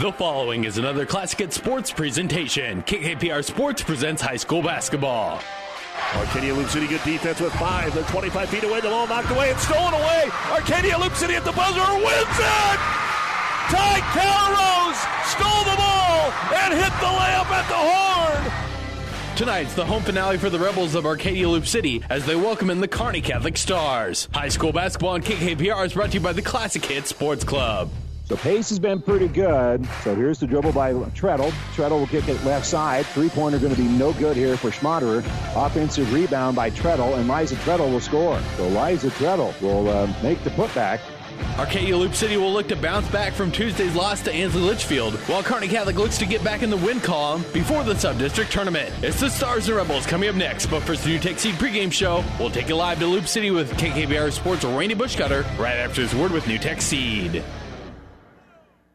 The following is another Classic Hit Sports presentation. KKPR Sports presents high school basketball. Arcadia Loup City, good defense with five. They're 25 feet away. The ball knocked away. It's stolen away. Arcadia Loup City at the buzzer wins it. Ty Calrose stole the ball and hit the layup at the horn. Tonight's the home finale for the Rebels of Arcadia Loup City as they welcome in the Kearney Catholic Stars. High school basketball on KKPR is brought to you by the Classic Hit Sports Club. The pace has been pretty good. So here's the dribble by Treadle. Treadle will kick it left side. Three pointer going to be no good here for Schmaderer. Offensive rebound by Treadle, and Liza Treadle will score. So Liza Treadle will uh, make the putback. Arcadia Loup City will look to bounce back from Tuesday's loss to Ansley Litchfield, while Kearney Catholic looks to get back in the win column before the sub-district tournament. It's the Stars and Rebels coming up next, but first the NuTech Seed pregame show. We'll take you live to Loup City with KKPR Sports' Randy Bushcutter right after his word with NuTech Seed.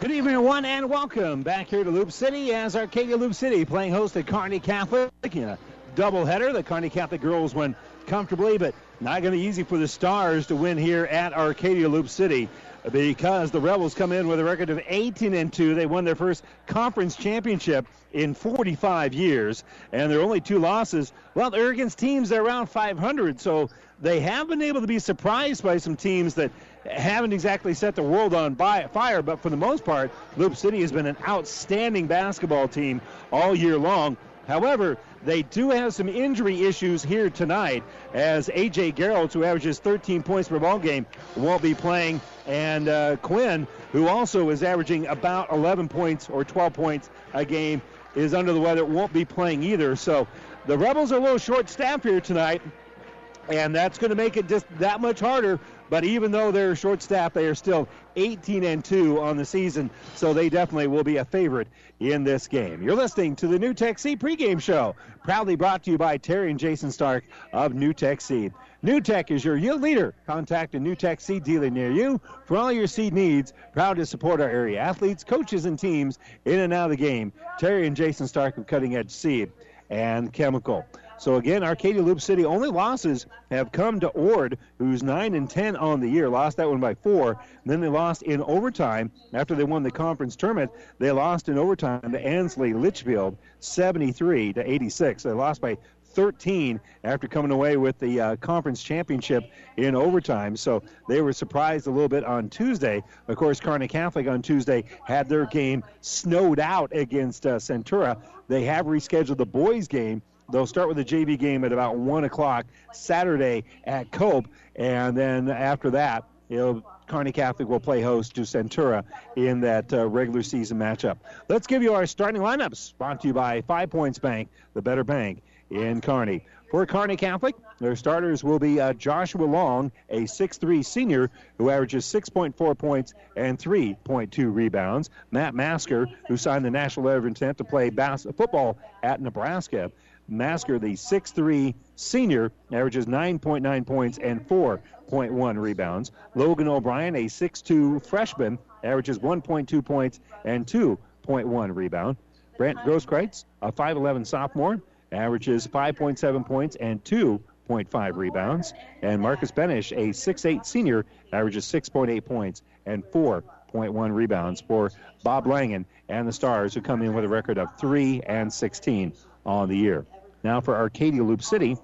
Good evening, everyone, and welcome back here to Loup City as Arcadia Loup City playing host at Kearney Catholic in a doubleheader. The Kearney Catholic girls win comfortably, but not going to be easy for the Stars to win here at Arcadia Loup City because the Rebels come in with a record of 18 and 2. They won their first conference championship in 45 years, and their only two losses, well, they're against teams that are around 500. So they have been able to be surprised by some teams that haven't exactly set the world on fire, but for the most part, Loup City has been an outstanding basketball team all year long. However, they do have some injury issues here tonight as A.J. Gerald, who averages 13 points per ball game, won't be playing, and uh, Quinn, who also is averaging about 11 points or 12 points a game, is under the weather, won't be playing either. So the Rebels are a little short staffed here tonight, and that's going to make it just that much harder but even though they're short staffed, they are still 18 and 2 on the season, so they definitely will be a favorite in this game. You're listening to the NuTech Seed pregame show, proudly brought to you by Terry and Jason Stark of NuTech Seed. NuTech is your yield leader. Contact a NuTech Seed dealer near you for all your seed needs. Proud to support our area athletes, coaches, and teams in and out of the game. Terry and Jason Stark of Cutting Edge Seed and Chemical. So again, Arcadia Loup City only losses have come to Ord, who's nine and ten on the year. Lost that one by four. Then they lost in overtime after they won the conference tournament. They lost in overtime to Ansley Litchfield, 73 to 86. They lost by 13 after coming away with the uh, conference championship in overtime. So they were surprised a little bit on Tuesday. Of course, Kearney Catholic on Tuesday had their game snowed out against uh, Centura. They have rescheduled the boys' game They'll start with the JV game at about 1 o'clock Saturday at Cope, and then after that, know, Kearney Catholic will play host to Centura in that uh, regular season matchup. Let's give you our starting lineups, brought to you by Five Points Bank, the better bank in Kearney. For Kearney Catholic, their starters will be uh, Joshua Long, a 6'3 senior who averages 6.4 points and 3.2 rebounds. Matt Masker, who signed the national letter of intent to play bas- football at Nebraska. Masker, the 6'3 senior, averages 9.9 points and 4.1 rebounds. Logan O'Brien, a 6'2 freshman, averages 1.2 points and 2.1 rebound. Brent Grosskreitz, a 5'11 sophomore, averages 5.7 points and 2.5 rebounds. And Marcus Benish, a 6'8 senior, averages 6.8 points and 4.1 rebounds for Bob Langen and the Stars, who come in with a record of 3 and 16 on the year. Now for Arcadia Loup City,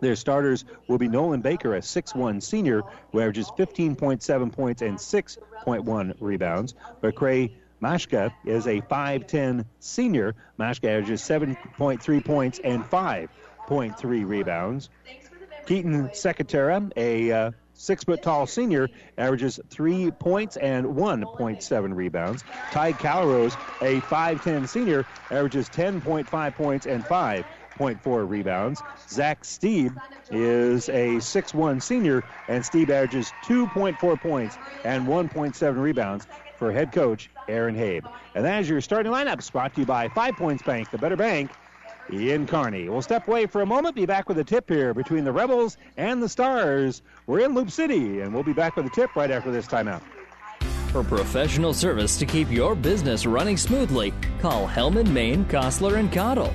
their starters will be Nolan Baker, a 6'1 senior who averages 15.7 points and 6.1 rebounds. McCray Mashka is a 5'10 senior. Mashka averages 7.3 points and 5.3 rebounds. Keaton Secatera, a uh, six foot tall senior, averages three points and 1.7 rebounds. Ty Calrose, a 5'10 senior, averages 10.5 points and 5 2.4 rebounds. Zach Steeb is a 6'1 senior, and Steeb averages 2.4 points and 1.7 rebounds for head coach Aaron Habe. And that is your starting lineup, brought to you by Five Points Bank, the better bank in Kearney. We'll step away for a moment, be back with a tip here between the Rebels and the Stars. We're in Loup City, and we'll be back with a tip right after this timeout. For professional service to keep your business running smoothly, call Hellman, Maine, Kostler, and Cottle.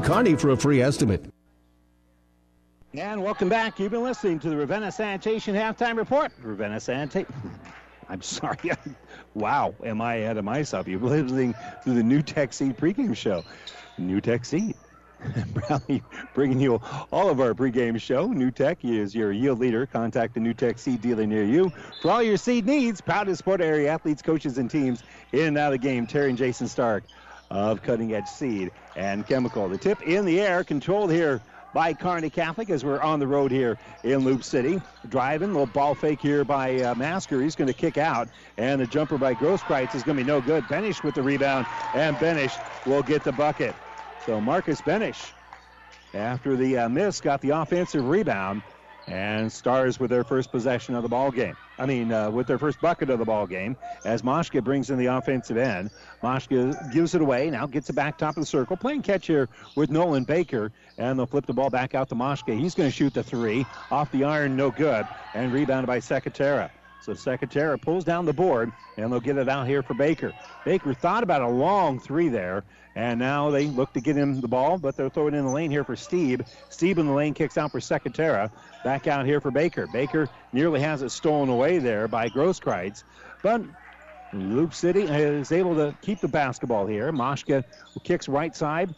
Kearney for a free estimate. And welcome back. You've been listening to the Ravenna Sanitation Halftime Report. Ravenna Sanitation. I'm sorry. wow, am I ahead of myself? You're listening to the NuTech Seed pregame show. NuTech Seed. Bringing you all of our pregame show. NuTech is your yield leader. Contact a NuTech Seed dealer near you for all your seed needs. Proud to support area athletes, coaches, and teams in and out of the game. Terry and Jason Stark of Cutting Edge Seed and Chemical. The tip in the air, controlled here by Kearney Catholic as we're on the road here in Loup City. Driving, little ball fake here by uh, Masker. He's going to kick out, and the jumper by Grosskreitz is going to be no good. Benish with the rebound, and Benish will get the bucket. So Marcus Benish, after the uh, miss, got the offensive rebound, and Stars with their first possession of the ball game. I mean, uh, with their first bucket of the ball game, as Moshka brings in the offensive end. Moshka gives it away, now gets it back top of the circle, playing catch here with Nolan Baker, and they'll flip the ball back out to Moshka. He's going to shoot the three off the iron, no good, and rebounded by Secatera. So Secatera pulls down the board, and they'll get it out here for Baker. Baker thought about a long three there, and now they look to get him the ball, but they're throwing in the lane here for Steeb. Steeb in the lane kicks out for Secatera. Back out here for Baker. Baker nearly has it stolen away there by Grosskreitz, but Loup City is able to keep the basketball here. Moshka kicks right side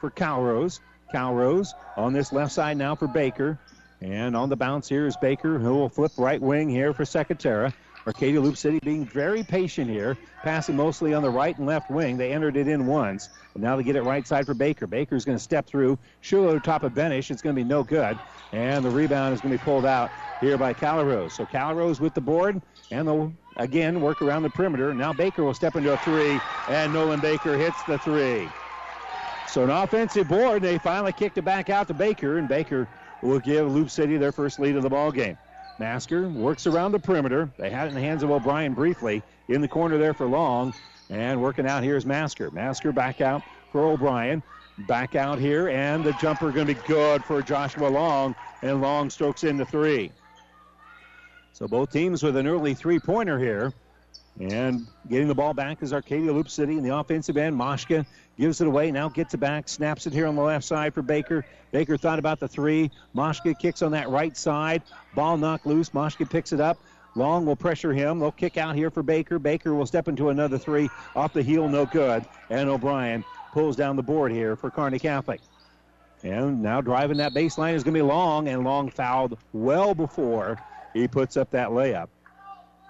for Calrose. Calrose on this left side now for Baker. And on the bounce here is Baker, who will flip right wing here for Secatera. Arcadia Loup City being very patient here, passing mostly on the right and left wing. They entered it in once, and now they get it right side for Baker. Baker's going to step through, over top of Benish. It's going to be no good, and the rebound is going to be pulled out here by Calrose. So Calrose with the board, and they'll again work around the perimeter. Now Baker will step into a three, and Nolan Baker hits the three. So an offensive board. They finally kicked it back out to Baker, and Baker will give Loup City their first lead of the ball game. Masker works around the perimeter. They had it in the hands of O'Brien briefly in the corner there for long. And working out here is Masker. Masker back out for O'Brien. Back out here, and the jumper going to be good for Joshua Long. And Long strokes into three. So both teams with an early three pointer here. And getting the ball back is Arcadia Loup City in the offensive end. Moshka gives it away, now gets it back, snaps it here on the left side for Baker. Baker thought about the three. Moshka kicks on that right side. Ball knocked loose. Moshka picks it up. Long will pressure him. They'll kick out here for Baker. Baker will step into another three off the heel, no good. And O'Brien pulls down the board here for Kearney Catholic. And now driving that baseline is going to be Long, and Long fouled well before he puts up that layup.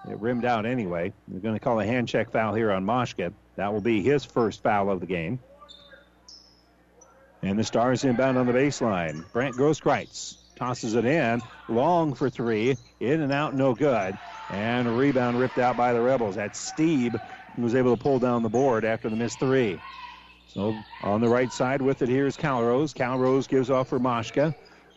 It rimmed out anyway. They're going to call a hand check foul here on Moshka. That will be his first foul of the game. And the Stars inbound on the baseline. Brant Grosskreitz tosses it in. Long for three. In and out, no good. And a rebound ripped out by the Rebels. That's Steeb who was able to pull down the board after the missed three. So on the right side with it here is Calrose. Calrose gives off for Moshka.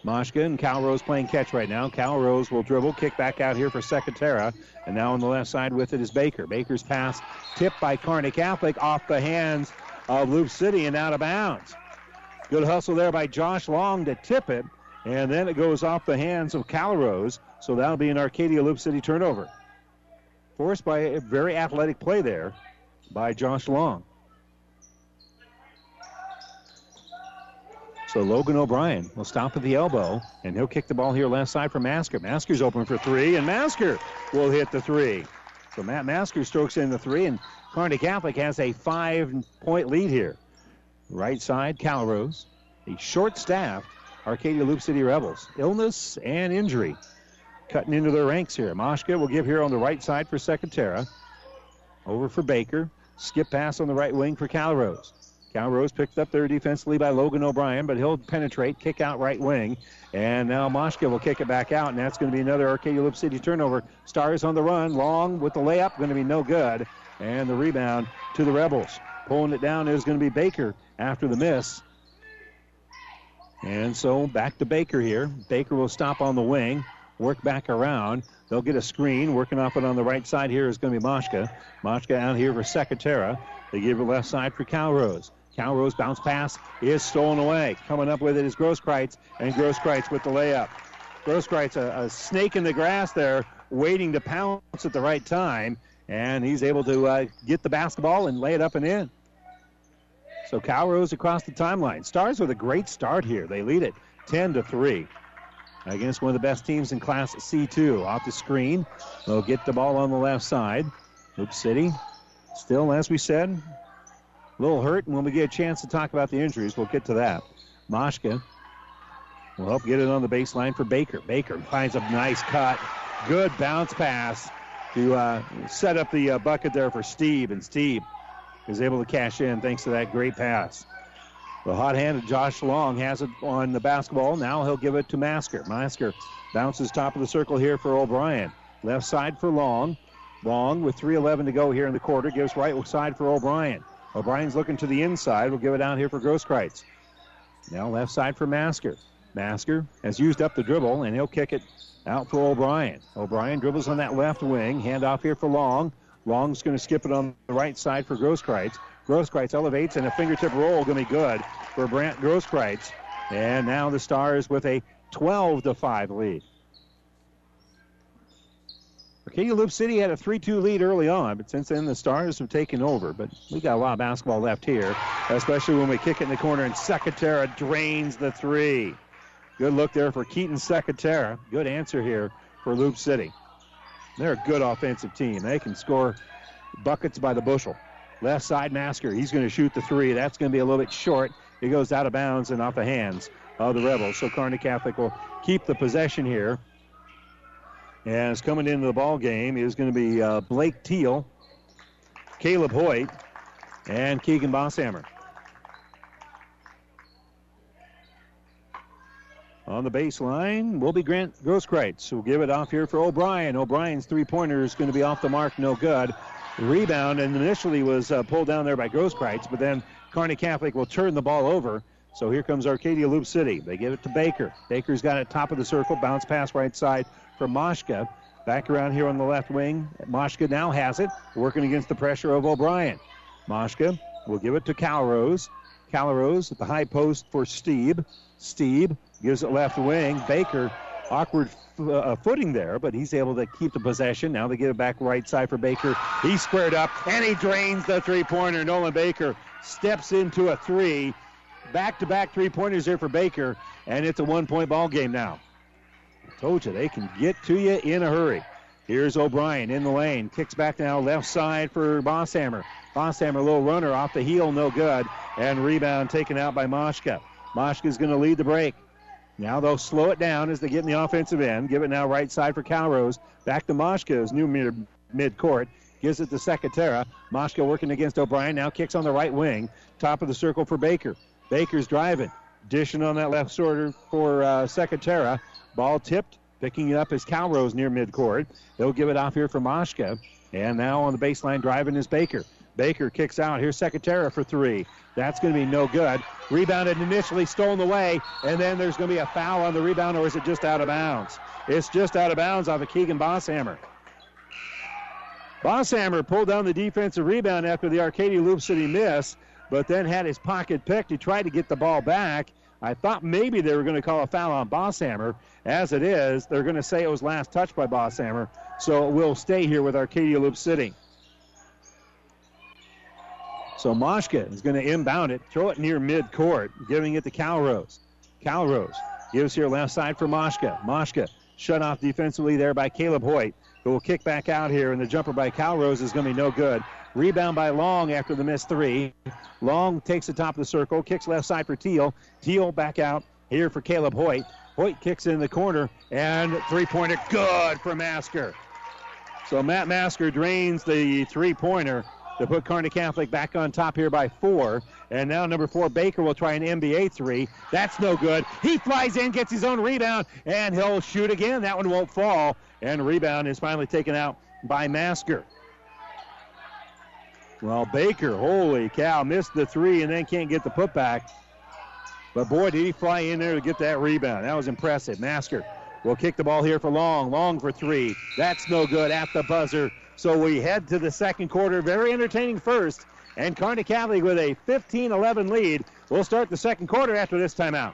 Moshka and Calrose playing catch right now. Calrose will dribble, kick back out here for Secatera. And now on the left side with it is Baker. Baker's pass tipped by Kearney Catholic off the hands of Loup City and out of bounds. Good hustle there by Josh Long to tip it. And then it goes off the hands of Calrose. So that'll be an Arcadia Loup City turnover. Forced by a very athletic play there by Josh Long. So Logan O'Brien will stop at the elbow, and he'll kick the ball here left side for Masker. Masker's open for three, and Masker will hit the three. So Matt Masker strokes in the three, and Kearney Catholic has a five-point lead here. Right side, Calrose. The short-staffed Arcadia Loup City Rebels. Illness and injury cutting into their ranks here. Moshka will give here on the right side for Secatera. Over for Baker. Skip pass on the right wing for Calrose. Calrose picked up there defensively by Logan O'Brien, but he'll penetrate, kick out right wing. And now Moshka will kick it back out, and that's going to be another Arcadia Loup City turnover. Stars on the run, long with the layup, going to be no good. And the rebound to the Rebels. Pulling it down is going to be Baker after the miss. And so back to Baker here. Baker will stop on the wing, work back around. They'll get a screen. Working off it on the right side here is going to be Moshka. Moshka out here for Secatera. They give it left side for Calrose. Calrose bounce pass is stolen away. Coming up with it is Grosskreitz, and Grosskreitz with the layup. Grosskreitz, a, a snake in the grass there, waiting to pounce at the right time, and he's able to uh, get the basketball and lay it up and in. So Calrose across the timeline. Stars with a great start here. They lead it 10 to 3 against one of the best teams in Class C2. Off the screen, they'll get the ball on the left side. Loup City, still, as we said, a little hurt. And when we get a chance to talk about the injuries, we'll get to that. Moshka will help get it on the baseline for Baker. Baker finds a nice cut. Good bounce pass to uh, set up the uh, bucket there for Steeb. And Steeb is able to cash in thanks to that great pass. The hot hand of Josh Long has it on the basketball. Now he'll give it to Masker. Masker bounces top of the circle here for O'Brien. Left side for Long. Long with 3.11 to go here in the quarter gives right side for O'Brien. O'Brien's looking to the inside. We'll give it out here for Grosskreitz. Now left side for Masker. Masker has used up the dribble and he'll kick it out for O'Brien. O'Brien dribbles on that left wing. Hand off here for Long. Long's going to skip it on the right side for Grosskreitz. Grosskreitz elevates and a fingertip roll going to be good for Brant Grosskreitz. And now the Stars with a 12 to 5 lead. Arcadia Loup City had a 3-2 lead early on, but since then the Stars have taken over. But we got a lot of basketball left here, especially when we kick it in the corner and Secatera drains the three. Good look there for Keaton Secatera. Good answer here for Loup City. They're a good offensive team. They can score buckets by the bushel. Left side Masker. He's going to shoot the three. That's going to be a little bit short. He goes out of bounds and off the hands of the Rebels. So Kearney Catholic will keep the possession here. As coming into the ball game is going to be uh, Blake Teal, Caleb Hoyt, and Keegan Bosshammer. On the baseline will be Grant Grosskreitz, will give it off here for O'Brien. O'Brien's three-pointer is going to be off the mark, no good. Rebound, and initially was uh, pulled down there by Grosskreitz, but then Kearney Catholic will turn the ball over. So here comes Arcadia Loup City. They give it to Baker. Baker's got it top of the circle, bounce pass right side for Moshka. Back around here on the left wing. Moshka now has it, working against the pressure of O'Brien. Moshka will give it to Calrose. Calrose at the high post for Steeb. Steeb gives it left wing. Baker, awkward uh, footing there, but he's able to keep the possession. Now they get it back right side for Baker. He squared up and he drains the three pointer. Nolan Baker steps into a three. Back to back three pointers there for Baker, and it's a one point ball game now. I told you they can get to you in a hurry. Here's O'Brien in the lane. Kicks back now left side for Bosshammer. Bosshammer, little runner off the heel, no good. And rebound taken out by Moshka. Moshka's going to lead the break. Now they'll slow it down as they get in the offensive end. Give it now right side for Calrose. Back to Moshka's new mid, mid court. Gives it to Secatera. Moshka working against O'Brien. Now kicks on the right wing. Top of the circle for Baker. Baker's driving. Dishing on that left shoulder for uh, Secatera. Ball tipped. Picking it up is Calrose near midcourt. They'll give it off here for Moshka. And now on the baseline driving is Baker. Baker kicks out. Here's Secatera for three. That's going to be no good. Rebounded initially, stolen away, and then there's going to be a foul on the rebound, or is it just out of bounds? It's just out of bounds off of Keegan Bosshammer. Bosshammer pulled down the defensive rebound after the Arcadia Loup City miss, but then had his pocket picked. He tried to get the ball back. I thought maybe they were going to call a foul on Bosshammer. As it is, they're going to say it was last touch by Bosshammer, so it will stay here with Arcadia Loup City. So Moshka is going to inbound it, throw it near midcourt, giving it to Calrose. Calrose gives here left side for Moshka. Moshka shut off defensively there by Caleb Hoyt, who will kick back out here, and the jumper by Calrose is going to be no good. Rebound by Long after the missed three. Long takes the top of the circle, kicks left side for Teal. Teal back out here for Caleb Hoyt. Hoyt kicks in the corner, and three-pointer good for Masker. So Matt Masker drains the three-pointer to put Kearney Catholic back on top here by four. And now number four, Baker will try an NBA three. That's no good. He flies in, gets his own rebound, and he'll shoot again. That one won't fall. And rebound is finally taken out by Masker. Well, Baker, holy cow, missed the three and then can't get the putback. But boy, did he fly in there to get that rebound. That was impressive. Masker will kick the ball here for Long. Long for three. That's no good at the buzzer. So we head to the second quarter. Very entertaining first. And Kearney Catholic with a 15 11 lead. We'll start the second quarter after this timeout.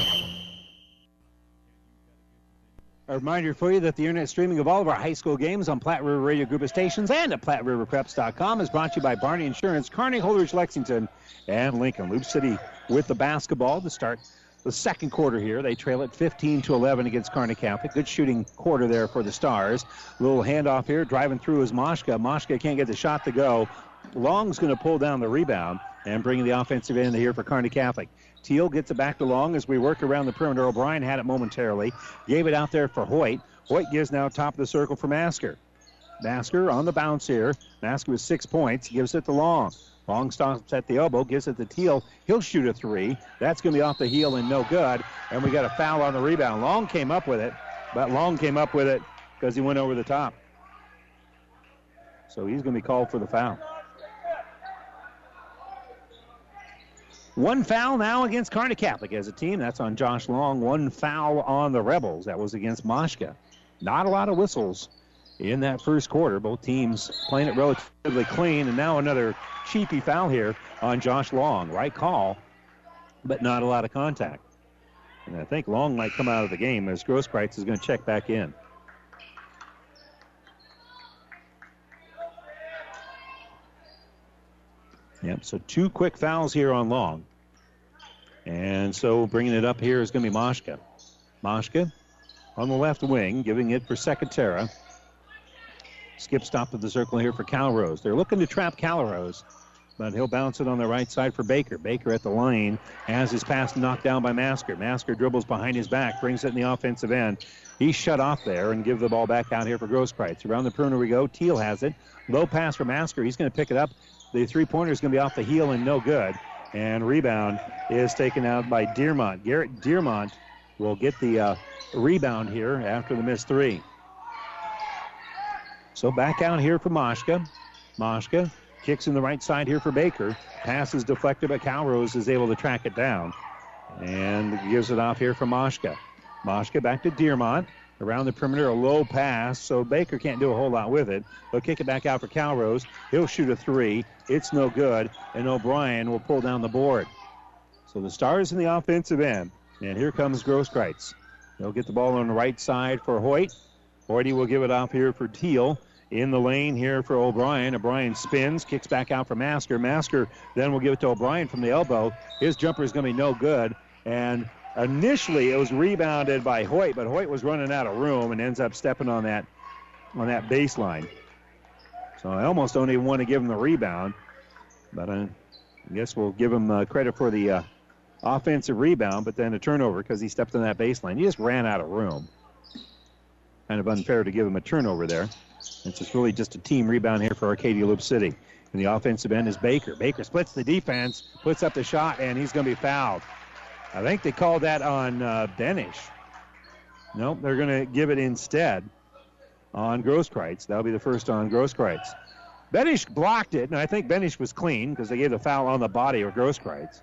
A reminder for you that the internet streaming of all of our high school games on Platte River Radio Group of Stations and at PlatteRiverPreps.com is brought to you by Barney Insurance, Kearney, Holdrege, Lexington, and Lincoln. Loup City with the basketball to start the second quarter here. They trail it 15 to 11 against Kearney Catholic. Good shooting quarter there for the Stars. Little handoff here, driving through is Moshka. Moshka can't get the shot to go. Long's going to pull down the rebound and bring the offensive end here for Kearney Catholic. Teal gets it back to Long as we work around the perimeter. O'Brien had it momentarily. Gave it out there for Hoyt. Hoyt gives now top of the circle for Masker. Masker on the bounce here. Masker with six points. Gives it to Long. Long stops at the elbow, gives it to Teal. He'll shoot a three. That's going to be off the heel and no good. And we got a foul on the rebound. Long came up with it, but Long came up with it because he went over the top. So he's going to be called for the foul. One foul now against Carnegie Catholic as a team. That's on Josh Long. One foul on the Rebels. That was against Moshka. Not a lot of whistles in that first quarter. Both teams playing it relatively clean. And now another cheapy foul here on Josh Long. Right call, but not a lot of contact. And I think Long might come out of the game as Grosskreitz is going to check back in. Yep, so two quick fouls here on Long. And so bringing it up here is going to be Moshka. Moshka on the left wing, giving it for Secatera. Skip stop to the circle here for Calrose. They're looking to trap Calrose, but he'll bounce it on the right side for Baker. Baker at the line has his pass knocked down by Masker. Masker dribbles behind his back, brings it in the offensive end. He's shut off there and give the ball back out here for Grosskreutz. Around the perimeter we go. Teal has it. Low pass for Masker. He's going to pick it up. The three pointer is going to be off the heel and no good. And rebound is taken out by Dearmont. Garrett Dearmont will get the uh, rebound here after the missed three. So back out here for Moshka. Moshka kicks in the right side here for Baker. Pass is deflected, but Calrose is able to track it down. And gives it off here for Moshka. Moshka back to Dearmont. Around the perimeter, a low pass, so Baker can't do a whole lot with it. They'll kick it back out for Calrose. He'll shoot a three. It's no good, and O'Brien will pull down the board. So the Stars in the offensive end. And here comes Grosskreutz. He'll get the ball on the right side for Hoyt. Hoyty will give it off here for Teal. In the lane here for O'Brien. O'Brien spins, kicks back out for Masker. Masker then will give it to O'Brien from the elbow. His jumper is going to be no good. And initially it was rebounded by Hoyt, but Hoyt was running out of room and ends up stepping on that on that baseline. So I almost don't even want to give him the rebound, but I guess we'll give him uh, credit for the uh, offensive rebound, but then a turnover because he stepped on that baseline. He just ran out of room. Kind of unfair to give him a turnover there. It's just really just a team rebound here for Arcadia Loup City. And the offensive end is Baker. Baker splits the defense, puts up the shot, and he's going to be fouled. I think they called that on uh, Benish. Nope, they're going to give it instead on Grosskreutz. That'll be the first on Grosskreutz. Benish blocked it, and I think Benish was clean because they gave the foul on the body of Grosskreutz.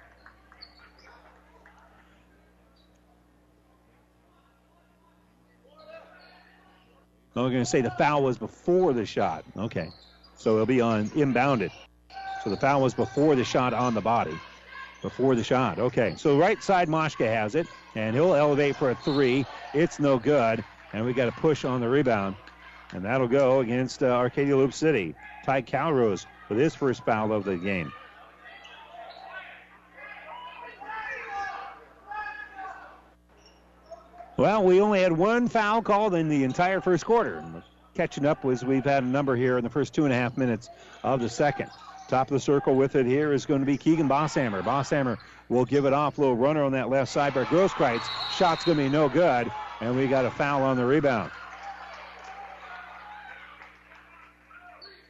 We're going to say the foul was before the shot. Okay. So it'll be on inbounded. So the foul was before the shot on the body. Before the shot. Okay. So right side Moshka has it, and he'll elevate for a three. It's no good. And we got a push on the rebound. And that'll go against uh, Arcadia Loup City. Ty Calrose with his first foul of the game. Well, we only had one foul called in the entire first quarter. Catching up was we've had a number here in the first two and a half minutes of the second. Top of the circle with it here is going to be Keegan Bosshammer. Bosshammer will give it off. Little runner on that left side by Grosskreutz. Shot's going to be no good, and we got a foul on the rebound.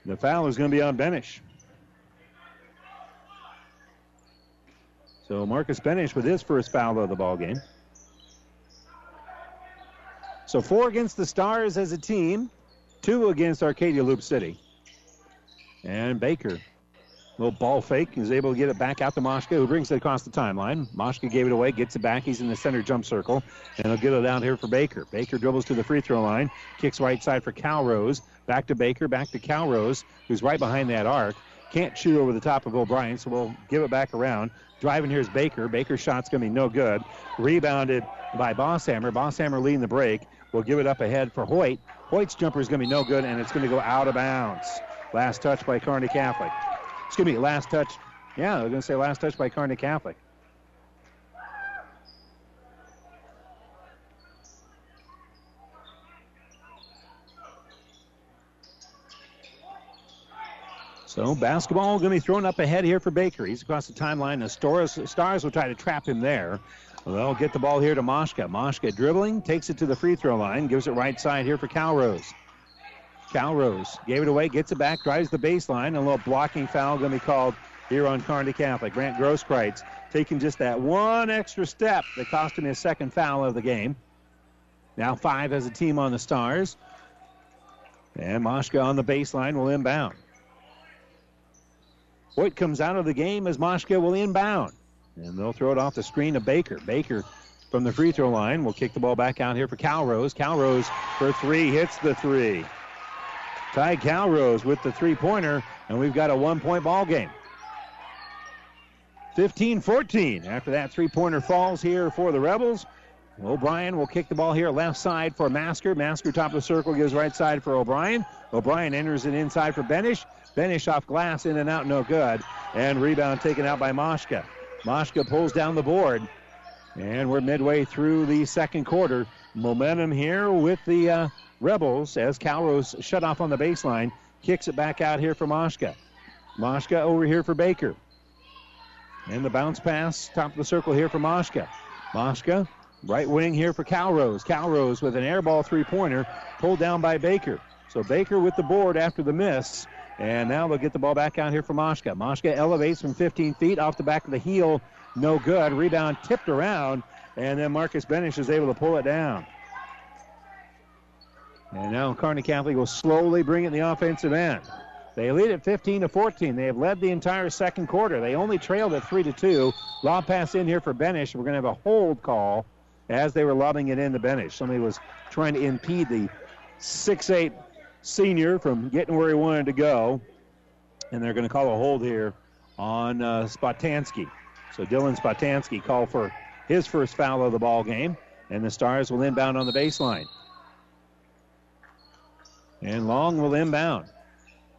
The foul is going to be on Benish. So Marcus Benish with his first foul of the ball game. So four against the Stars as a team, two against Arcadia Loup City. And Baker, little ball fake, He's able to get it back out to Moshka, who brings it across the timeline. Moshka gave it away, gets it back. He's in the center jump circle, and he'll get it out here for Baker. Baker dribbles to the free throw line, kicks right side for Calrose. Back to Baker, back to Calrose, who's right behind that arc. Can't shoot over the top of O'Brien, so we'll give it back around. Driving here's Baker. Baker's shot's going to be no good. Rebounded by Bosshammer. Bosshammer leading the break. We'll give it up ahead for Hoyt. Hoyt's jumper is going to be no good, and it's going to go out of bounds. Last touch by Kearney Catholic. It's me, last touch. Yeah, they're going to say last touch by Kearney Catholic. So basketball going to be thrown up ahead here for Baker. He's across the timeline. The Stars, Stars will try to trap him there. They'll get the ball here to Moshka. Moshka dribbling, takes it to the free throw line, gives it right side here for Calrose. Calrose gave it away, gets it back, drives the baseline. A little blocking foul going to be called here on Kearney Catholic. Grant Grosskreutz taking just that one extra step that cost him his second foul of the game. Now five as a team on the Stars. And Moshka on the baseline will inbound. Hoyt comes out of the game as Moshka will inbound. And they'll throw it off the screen to Baker. Baker from the free throw line will kick the ball back out here for Calrose. Calrose for three hits the three. Ty Calrose with the three pointer, and we've got a one point ball game. 15 14 after that three pointer falls here for the Rebels. O'Brien will kick the ball here left side for Masker. Masker top of the circle gives right side for O'Brien. O'Brien enters it inside for Benish. Benish off glass in and out, no good. And rebound taken out by Moshka. Moshka pulls down the board. And we're midway through the second quarter. Momentum here with the uh, Rebels as Calrose shut off on the baseline. Kicks it back out here for Moshka. Moshka over here for Baker. And the bounce pass, top of the circle here for Moshka. Moshka, right wing here for Calrose. Calrose with an air ball three pointer, pulled down by Baker. So Baker with the board after the miss. And now they'll get the ball back out here for Moshka. Moshka elevates from 15 feet off the back of the heel. No good. Rebound tipped around. And then Marcus Benish is able to pull it down. And now Kearney Catholic will slowly bring it in the offensive end. They lead at 15 to 14. They have led the entire second quarter. They only trailed at 3 to 2. Lob pass in here for Benish. We're going to have a hold call as they were lobbing it in into Benish. Somebody was trying to impede the six-eight senior from getting where he wanted to go. And they're going to call a hold here on uh, Spatansky. So Dylan Spatansky called for his first foul of the ball game. And the Stars will inbound on the baseline. And Long will inbound.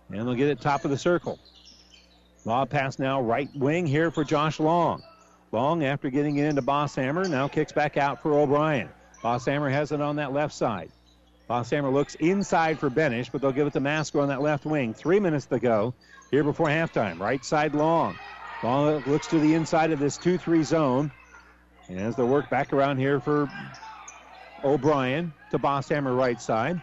And they'll get it top of the circle. Lob pass now right wing here for Josh Long. Long, after getting it into Bosshammer, now kicks back out for O'Brien. Bosshammer has it on that left side. Bosshammer looks inside for Benish, but they'll give it to Masker on that left wing. Three minutes to go here before halftime. Right side Long. Long looks to the inside of this 2 3 zone. And as they work back around here for O'Brien to Bosshammer right side.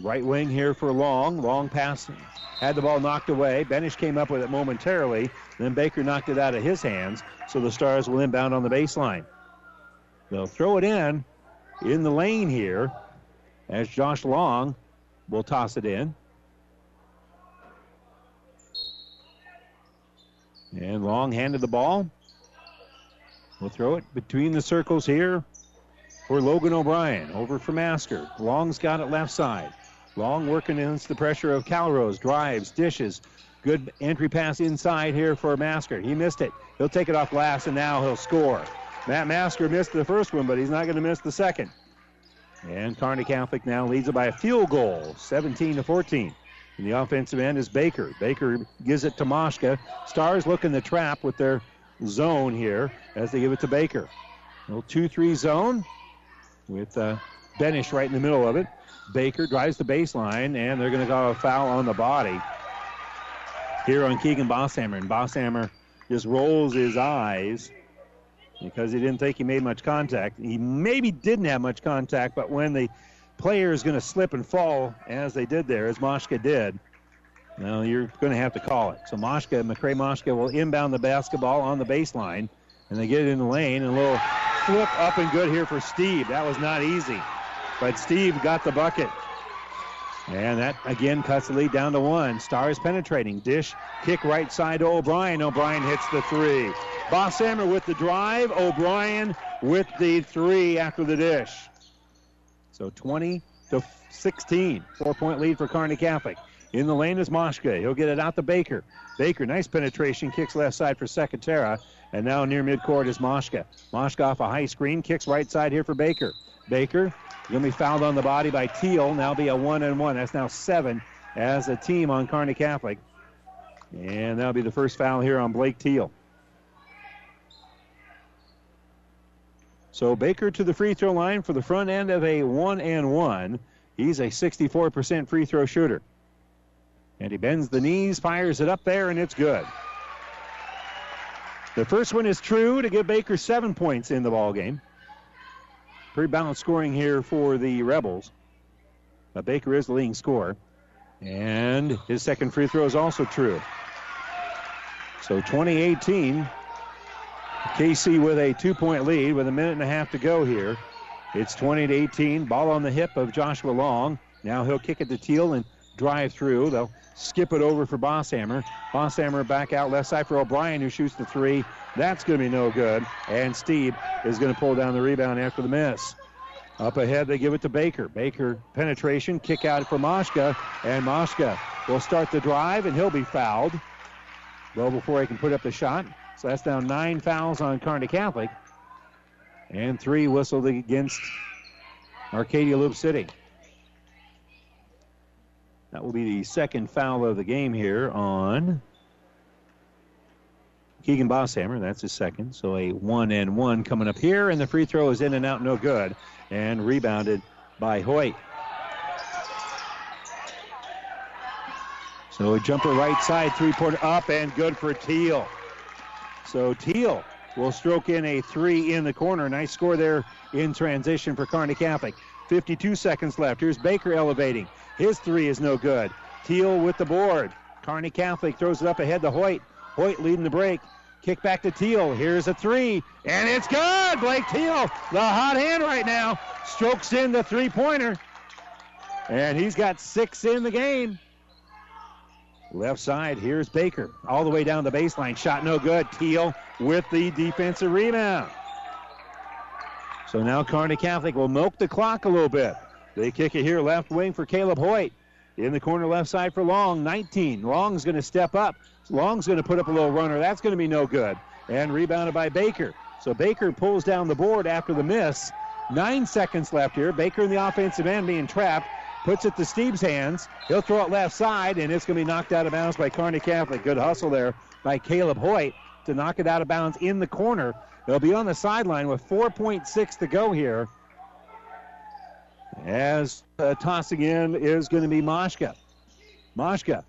Right wing here for Long. Long pass had the ball knocked away. Benish came up with it momentarily. Then Baker knocked it out of his hands. So the Stars will inbound on the baseline. They'll throw it in in the lane here as Josh Long will toss it in. And Long handed the ball. We'll throw it between the circles here for Logan O'Brien. Over for Masker. Long's got it left side. Long working against the pressure of Calrose. Drives, dishes. Good entry pass inside here for Masker. He missed it. He'll take it off glass and now he'll score. Matt Masker missed the first one, but he's not going to miss the second. And Kearney Catholic now leads it by a field goal, 17 to 14. And the offensive end is Baker. Baker gives it to Moshka. Stars look in the trap with their zone here as they give it to Baker. Little 2 3 zone with uh, Benish right in the middle of it. Baker drives the baseline, and they're going to call a foul on the body here on Keegan Bosshammer. And Bosshammer just rolls his eyes because he didn't think he made much contact. He maybe didn't have much contact, but when the player is going to slip and fall, as they did there, as Moshka did, now you're going to have to call it. So Moshka, McCray Moshka will inbound the basketball on the baseline, and they get it in the lane, and a little flip up and good here for Steeb. That was not easy, but Steeb got the bucket. And that again cuts the lead down to one. Stars penetrating. Dish kick right side to O'Brien. O'Brien hits the three. Bosshammer with the drive. O'Brien with the three after the dish. So 20 to 16. Four point lead for Kearney Catholic. In the lane is Moshka. He'll get it out to Baker. Baker, nice penetration, kicks left side for Secatera. And now near midcourt is Moshka. Moshka off a high screen, kicks right side here for Baker. Baker to be fouled on the body by Teal. Now be a one and one. That's now seven as a team on Kearney Catholic. And that'll be the first foul here on Blake Teal. So Baker to the free throw line for the front end of a one and one. He's a 64% free throw shooter. And he bends the knees, fires it up there, and it's good. The first one is true to give Baker seven points in the ball game. Pretty balanced scoring here for the Rebels. But Baker is the leading scorer. And his second free throw is also true. So 2018, KC with a two point lead with a minute and a half to go here. It's 20 to 18. Ball on the hip of Joshua Long. Now he'll kick it to Teal and drive through. They'll skip it over for Bosshammer. Bosshammer back out left side for O'Brien, who shoots the three. That's going to be no good. And Steeb is going to pull down the rebound after the miss. Up ahead, they give it to Baker. Baker penetration, kick out for Moshka, and Moshka will start the drive, and he'll be fouled. Well, before he can put up the shot. So that's now nine fouls on Kearney Catholic, and three whistled against Arcadia Loup City. That will be the second foul of the game here on Keegan Bosshammer. That's his second. So a one and one coming up here, and the free throw is in and out, no good, and rebounded by Hoyt. So a jumper right side, three point up and good for Teal. So Teal will stroke in a three in the corner. Nice score there in transition for Kearney Catholic. 52 seconds left. Here's Baker elevating. His three is no good. Teal with the board. Kearney Catholic throws it up ahead to Hoyt. Hoyt leading the break. Kick back to Teal. Here's a three, and it's good. Blake Teal, the hot hand right now, strokes in the three pointer. And he's got six in the game. Left side, here's Baker. All the way down the baseline. Shot no good. Teal with the defensive rebound. So now Kearney Catholic will milk the clock a little bit. They kick it here, left wing for Caleb Hoyt. In the corner left side for Long, 19. Long's going to step up. Long's going to put up a little runner. That's going to be no good. And rebounded by Baker. So Baker pulls down the board after the miss. Nine seconds left here. Baker in the offensive end being trapped. Puts it to Steeb's hands. He'll throw it left side, and it's going to be knocked out of bounds by Kearney Catholic. Good hustle there by Caleb Hoyt to knock it out of bounds in the corner. They'll be on the sideline with 4.6 to go here. As uh, tossing in is going to be Moshka. Moshka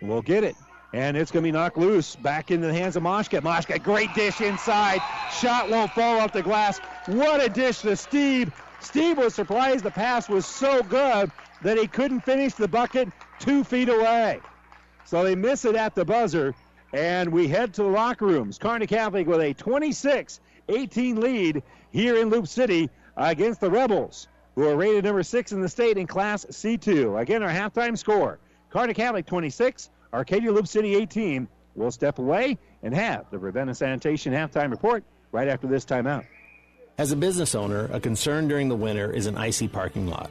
will get it. And it's going to be knocked loose back into the hands of Moshka. Moshka, great dish inside. Shot won't fall off the glass. What a dish to Steeb. Steeb was surprised the pass was so good that he couldn't finish the bucket two feet away. So they miss it at the buzzer. And we head to the locker rooms. Kearney Catholic with a 26 18 lead here in Loup City against the Rebels, who are rated number six in the state in Class C2. Again, our halftime score Kearney Catholic 26, Arcadia Loup City 18. We'll step away and have the Ravenna Sanitation halftime report right after this timeout. As a business owner, a concern during the winter is an icy parking lot.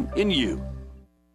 in you.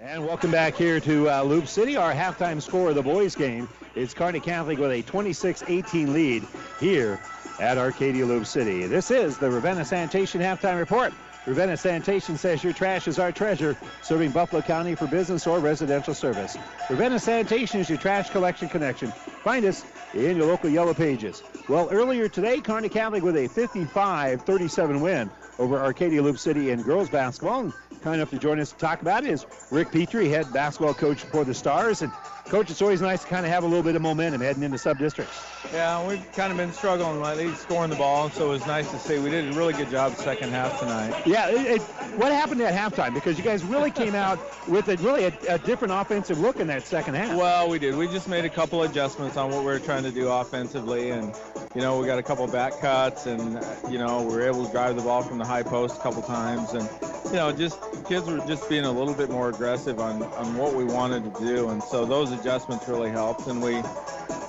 And welcome back here to uh, Loup City. Our halftime score of the boys' game is Kearney Catholic with a 26-18 lead here at Arcadia Loup City. This is the Ravenna Sanitation halftime report. Ravenna Sanitation says your trash is our treasure, serving Buffalo County for business or residential service. Ravenna Sanitation is your trash collection connection. Find us in your local yellow pages. Well, earlier today, Kearney Catholic with a 55-37 win over Arcadia Loup City in girls basketball. Kind enough to join us to talk about it is Rick Petrie, head basketball coach for the Stars. And coach, it's always nice to kind of have a little bit of momentum heading into sub districts. Yeah, we've kind of been struggling lately, scoring the ball, so it was nice to see. We did a really good job second half tonight. Yeah, it, it, what happened at halftime? Because you guys really came out with a really a, a, different offensive look in that second half. Well, we did. We just made a couple adjustments on what we were trying to do offensively, and you know we got a couple back cuts, and you know we were able to drive the ball from the high post a couple times, and you know just kids were just being a little bit more aggressive on on what we wanted to do, and so those adjustments really helped, and we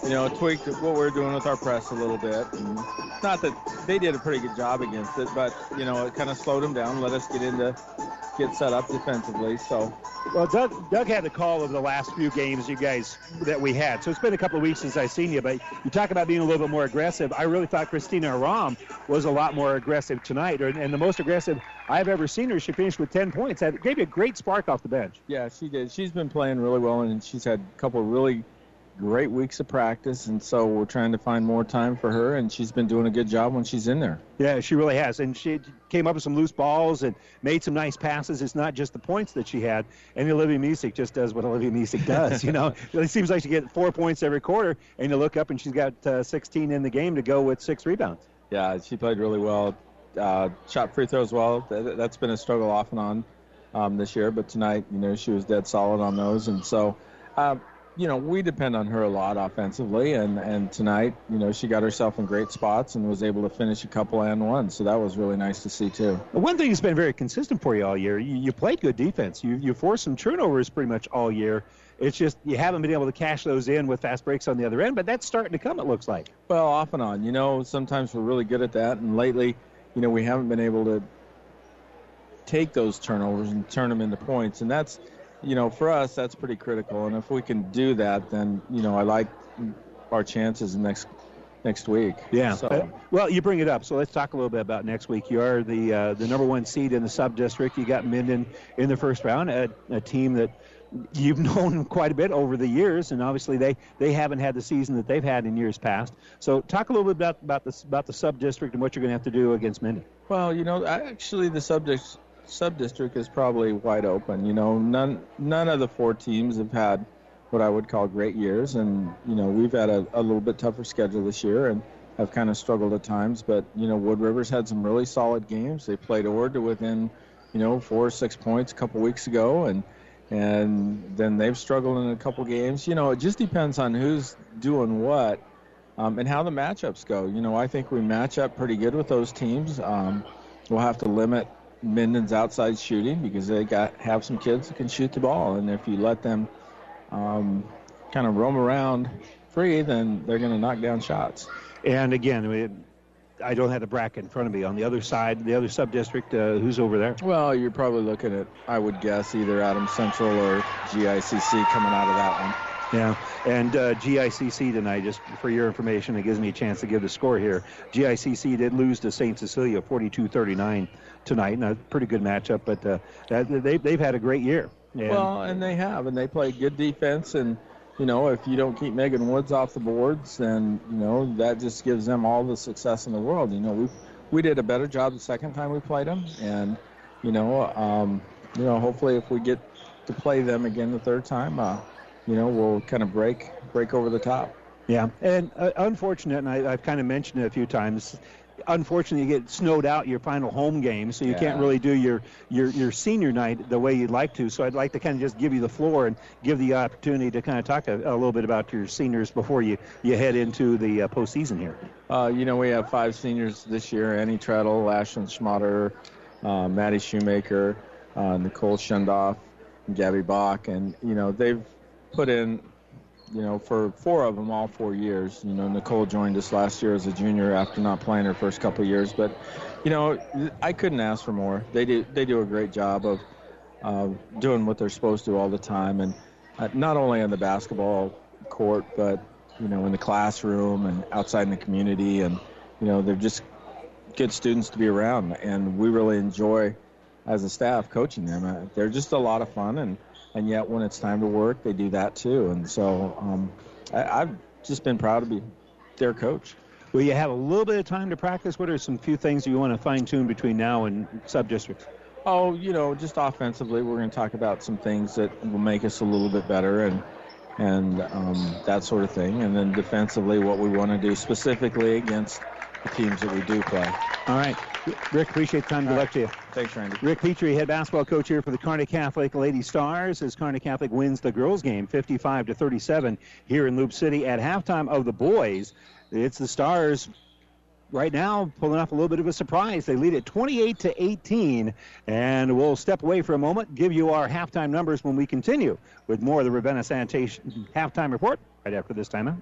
you know tweaked what we are doing with our press a little bit. And not that they did a pretty good job against it, but you know it kind of slowed them down, let us get into get set up defensively. So, well, Doug, Doug had the call over the last few games you guys that we had. So it's been a couple of weeks since I've seen you, but you talk about being a little bit more aggressive. I really thought Christina Aram was a lot more aggressive tonight, and the most aggressive I've ever seen her. She finished with 10 points. That gave you a great spark off the bench. Yeah, she did. She's been playing really well, and she's had a couple of really great weeks of practice, and so we're trying to find more time for her, and she's been doing a good job when she's in there. Yeah, she really has, and she came up with some loose balls and made some nice passes. It's not just the points that she had, and Olivia Music just does what Olivia Music does. you know, it seems like she gets four points every quarter, and you look up and she's got uh, 16 in the game to go with six rebounds. Yeah, she played really well. Uh, shot free throws well. That, has been a struggle off and on um, this year, but tonight, you know, she was dead solid on those, and so. Uh, you know, we depend on her a lot offensively, and and tonight, you know, she got herself in great spots and was able to finish a couple and one, so that was really nice to see too. One thing that's been very consistent for you all year, you, you played good defense. You you forced some turnovers pretty much all year. It's just you haven't been able to cash those in with fast breaks on the other end, but that's starting to come. It looks like. Well, off and on. You know, sometimes we're really good at that, and lately, you know, we haven't been able to take those turnovers and turn them into points, and that's you know, for us, that's pretty critical. And if we can do that, then you know, I like our chances next next week. Yeah. So. Uh, well, you bring it up, so let's talk a little bit about next week. You are the uh, the number one seed in the sub district. You got Minden in the first round, a, a team that you've known quite a bit over the years, and obviously they, they haven't had the season that they've had in years past. So talk a little bit about about the about the sub district and what you're going to have to do against Minden. Well, you know, actually the subject sub-district is probably wide open. You know, none none of the four teams have had what I would call great years, and you know we've had a, a little bit tougher schedule this year and have kind of struggled at times. But you know, Wood River's had some really solid games. They played Ord to within you know four or six points a couple weeks ago, and and then they've struggled in a couple games. You know, it just depends on who's doing what. Um, and how the matchups go. You know, I think we match up pretty good with those teams. Um, we'll have to limit Minden's outside shooting because they got have some kids that can shoot the ball, and if you let them um, kind of roam around free, then they're going to knock down shots. And again, I don't have the bracket in front of me. On the other side, the other sub district, uh, who's over there? Well, you're probably looking at, I would guess, either Adams Central or GICC coming out of that one. Yeah, and uh, GICC tonight, just for your information, it gives me a chance to give the score here. GICC did lose to St. Cecilia 42-39 tonight, and a pretty good matchup, but uh, they, they've had a great year. And, well, and they have, and they play good defense, and you know, if you don't keep Megan Woods off the boards, then you know that just gives them all the success in the world. You know, we we did a better job the second time we played them, and you know, um, you know, hopefully if we get to play them again the third time, uh, you know, we'll kind of break break over the top. Yeah, and uh, unfortunate, and I, have kind of mentioned it a few times. Unfortunately, you get snowed out your final home game, so you yeah. can't really do your, your your senior night the way you'd like to. So I'd like to kind of just give you the floor and give the opportunity to kind of talk a, a little bit about your seniors before you, you head into the uh, postseason here. Uh, you know, we have five seniors this year: Annie Treadle, Ashlyn Schmatter, uh, Maddie Shoemaker, uh, Nicole Shundoff, Gabby Bach, and you know they've put in, you know, for four of them all four years. You know, Nicole joined us last year as a junior after not playing her first couple years, but you know, I couldn't ask for more. They do they do a great job of uh, doing what they're supposed to all the time, and uh, not only on the basketball court, but you know, in the classroom and outside in the community, and you know, they're just good students to be around, and we really enjoy as a staff coaching them. Uh, they're just a lot of fun, and and yet when it's time to work, they do that too. And so um, I, I've just been proud to be their coach. Well, you have a little bit of time to practice? What are some few things you want to fine tune between now and sub districts? Oh, you know, just offensively, we're going to talk about some things that will make us a little bit better and and um, that sort of thing. And then defensively, what we want to do specifically against the teams that we do play. All right. Rick, appreciate the time. Good luck to you. Thanks, Randy. Rick Petrie, head basketball coach here for the Kearney Catholic Lady Stars, as Kearney Catholic wins the girls' game 55 to 37 here in Loup City at halftime of the boys. It's the Stars right now pulling off a little bit of a surprise. They lead at 28 to 18, and we'll step away for a moment, give you our halftime numbers when we continue with more of the Ravenna Sanitation halftime report right after this timeout.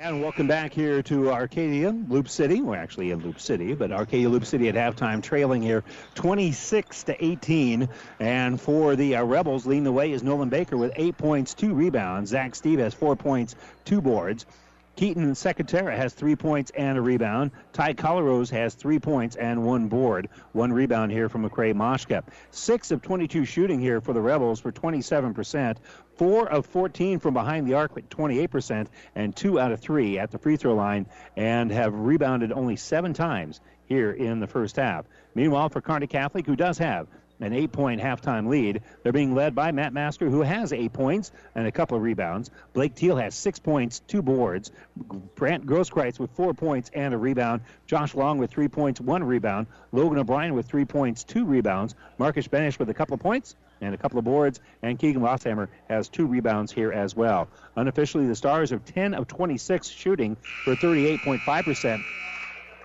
And welcome back here to Arcadia, Loup City. We're actually in Loup City, but Arcadia Loup City at halftime trailing here 26 to 18. And for the uh, Rebels, leading the way is Nolan Baker with eight points, two rebounds. Zach Steeb has four points, two boards. Keaton Secretera has three points and a rebound. Ty Colorose has three points and one board. One rebound here from McCray Moshka. Six of 22 shooting here for the Rebels for 27%. Four of 14 from behind the arc at 28%, and two out of three at the free throw line, and have rebounded only seven times here in the first half. Meanwhile, for Kearney Catholic, who does have an eight point halftime lead. They're being led by Matt Masker, who has eight points and a couple of rebounds. Blake Teal has six points, two boards. Brant Grosskreitz with four points and a rebound. Josh Long with three points, one rebound. Logan O'Brien with three points, two rebounds. Marcus Benish with a couple of points and a couple of boards. And Keegan Losshammer has two rebounds here as well. Unofficially, the Stars are 10 of 26 shooting for 38.5%.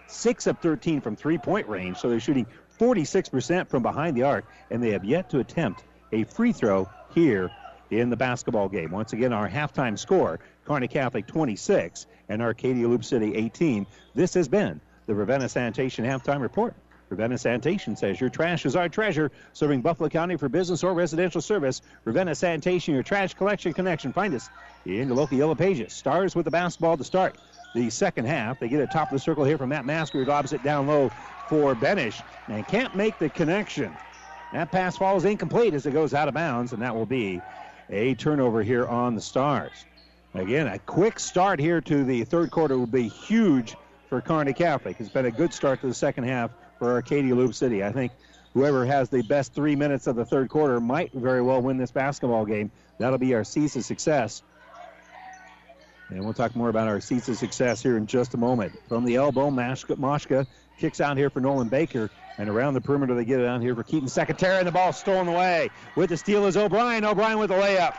6 of 13 from three point range, so they're shooting 46% from behind the arc, and they have yet to attempt a free throw here in the basketball game. Once again, our halftime score Kearney Catholic 26 and Arcadia Loup City 18. This has been the Ravenna Sanitation Halftime Report. Ravenna Sanitation says your trash is our treasure, serving Buffalo County for business or residential service. Ravenna Sanitation, your trash collection connection. Find us in the local Yellow Pages. Stars with the basketball to start the second half. They get a top of the circle here from Matt Masker, who lobs it down low for Benish and can't make the connection. That pass falls incomplete as it goes out of bounds, and that will be a turnover here on the Stars. Again, a quick start here to the third quarter will be huge for Kearney Catholic. It's been a good start to the second half for Arcadia Loup City. I think whoever has the best three minutes of the third quarter might very well win this basketball game. That'll be our cease of success. And we'll talk more about our seats of success here in just a moment. From the elbow, Mashka, Moshka kicks out here for Nolan Baker. And around the perimeter, they get it out here for Keaton Secretary, and the ball stolen away. With the steal is O'Brien. O'Brien with the layup.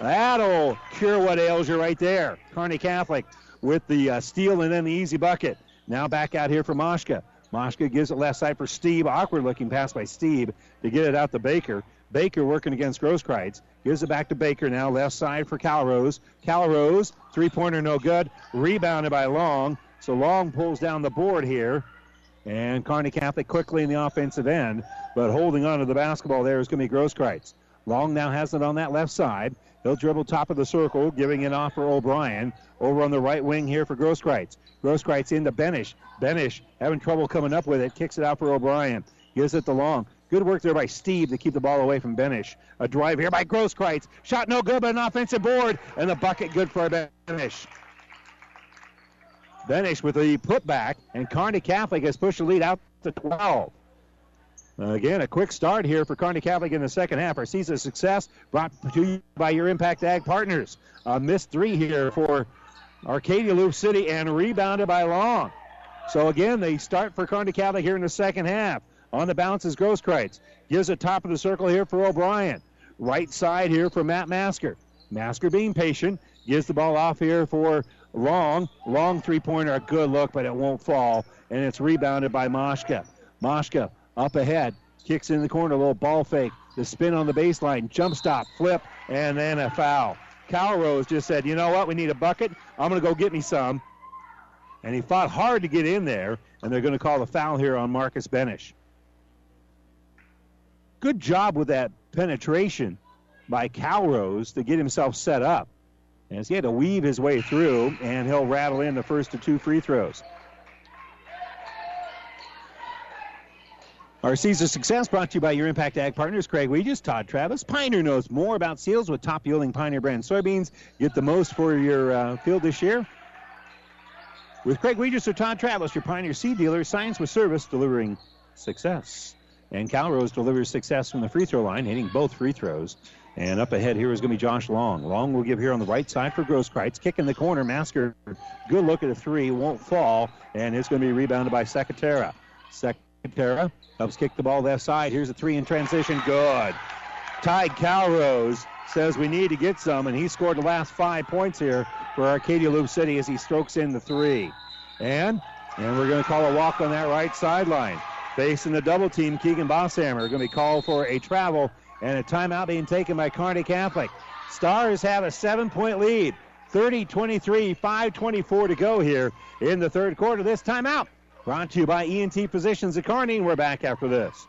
That'll cure what ails you right there. Kearney Catholic with the uh, steal and then the easy bucket. Now back out here for Moshka. Moshka gives it left side for Steeb. Awkward looking pass by Steeb to get it out to Baker. Baker working against Grosskreitz. Gives it back to Baker now, left side for Calrose. Calrose, three pointer no good. Rebounded by Long. So Long pulls down the board here. And Kearney Catholic quickly in the offensive end, but holding on to the basketball there is going to be Grosskreitz. Long now has it on that left side. He'll dribble top of the circle, giving it off for O'Brien. Over on the right wing here for Grosskreitz. Grosskreitz into Benish. Benish having trouble coming up with it. Kicks it out for O'Brien. Gives it to Long. Good work there by Steeb to keep the ball away from Benish. A drive here by Grosskreitz. Shot no good, but an offensive board. And the bucket good for Benish. Benish with the putback, and Kearney Catholic has pushed the lead out to 12. Again, a quick start here for Kearney Catholic in the second half. Our season of success brought to you by your Impact Ag partners. A missed three here for Arcadia Loup City and rebounded by Long. So again, they start for Kearney Catholic here in the second half. On the bounce is Grosskreitz. Gives a top of the circle here for O'Brien. Right side here for Matt Masker. Masker being patient. Gives the ball off here for Long. Long three pointer. A good look, but it won't fall. And it's rebounded by Moshka. Moshka up ahead. Kicks in the corner. A little ball fake. The spin on the baseline. Jump stop. Flip. And then a foul. Calrose just said, you know what? We need a bucket. I'm going to go get me some. And he fought hard to get in there. And they're going to call the foul here on Marcus Benish good job with that penetration by Calrose to get himself set up. As he had to weave his way through, and he'll rattle in the first of two free throws. Our Caesar Success brought to you by your Impact Ag partners, Craig Weegis, Todd Travis. Pioneer knows more about seals with top yielding Pioneer brand soybeans. Get the most for your uh, field this year. With Craig Weegis or Todd Travis, your Pioneer seed dealer, science with service, delivering success. And Calrose delivers success from the free throw line, hitting both free throws. And up ahead here is going to be Josh Long. Long will give here on the right side for Grosskreitz. Kick in the corner. Masker, good look at a three, won't fall. And it's going to be rebounded by Secatera. Secatera helps kick the ball left side. Here's a three in transition. Good. Ty Calrose says we need to get some, and he scored the last five points here for Arcadia Loup City as he strokes in the three. And and we're going to call a walk on that right sideline. Facing the double team, Keegan Bosshammer going to be called for a travel and a timeout being taken by Kearney Catholic. Stars have a seven point lead. 30 23, 5.24 to go here in the third quarter. This timeout brought to you by ENT Physicians at Kearney, and we're back after this.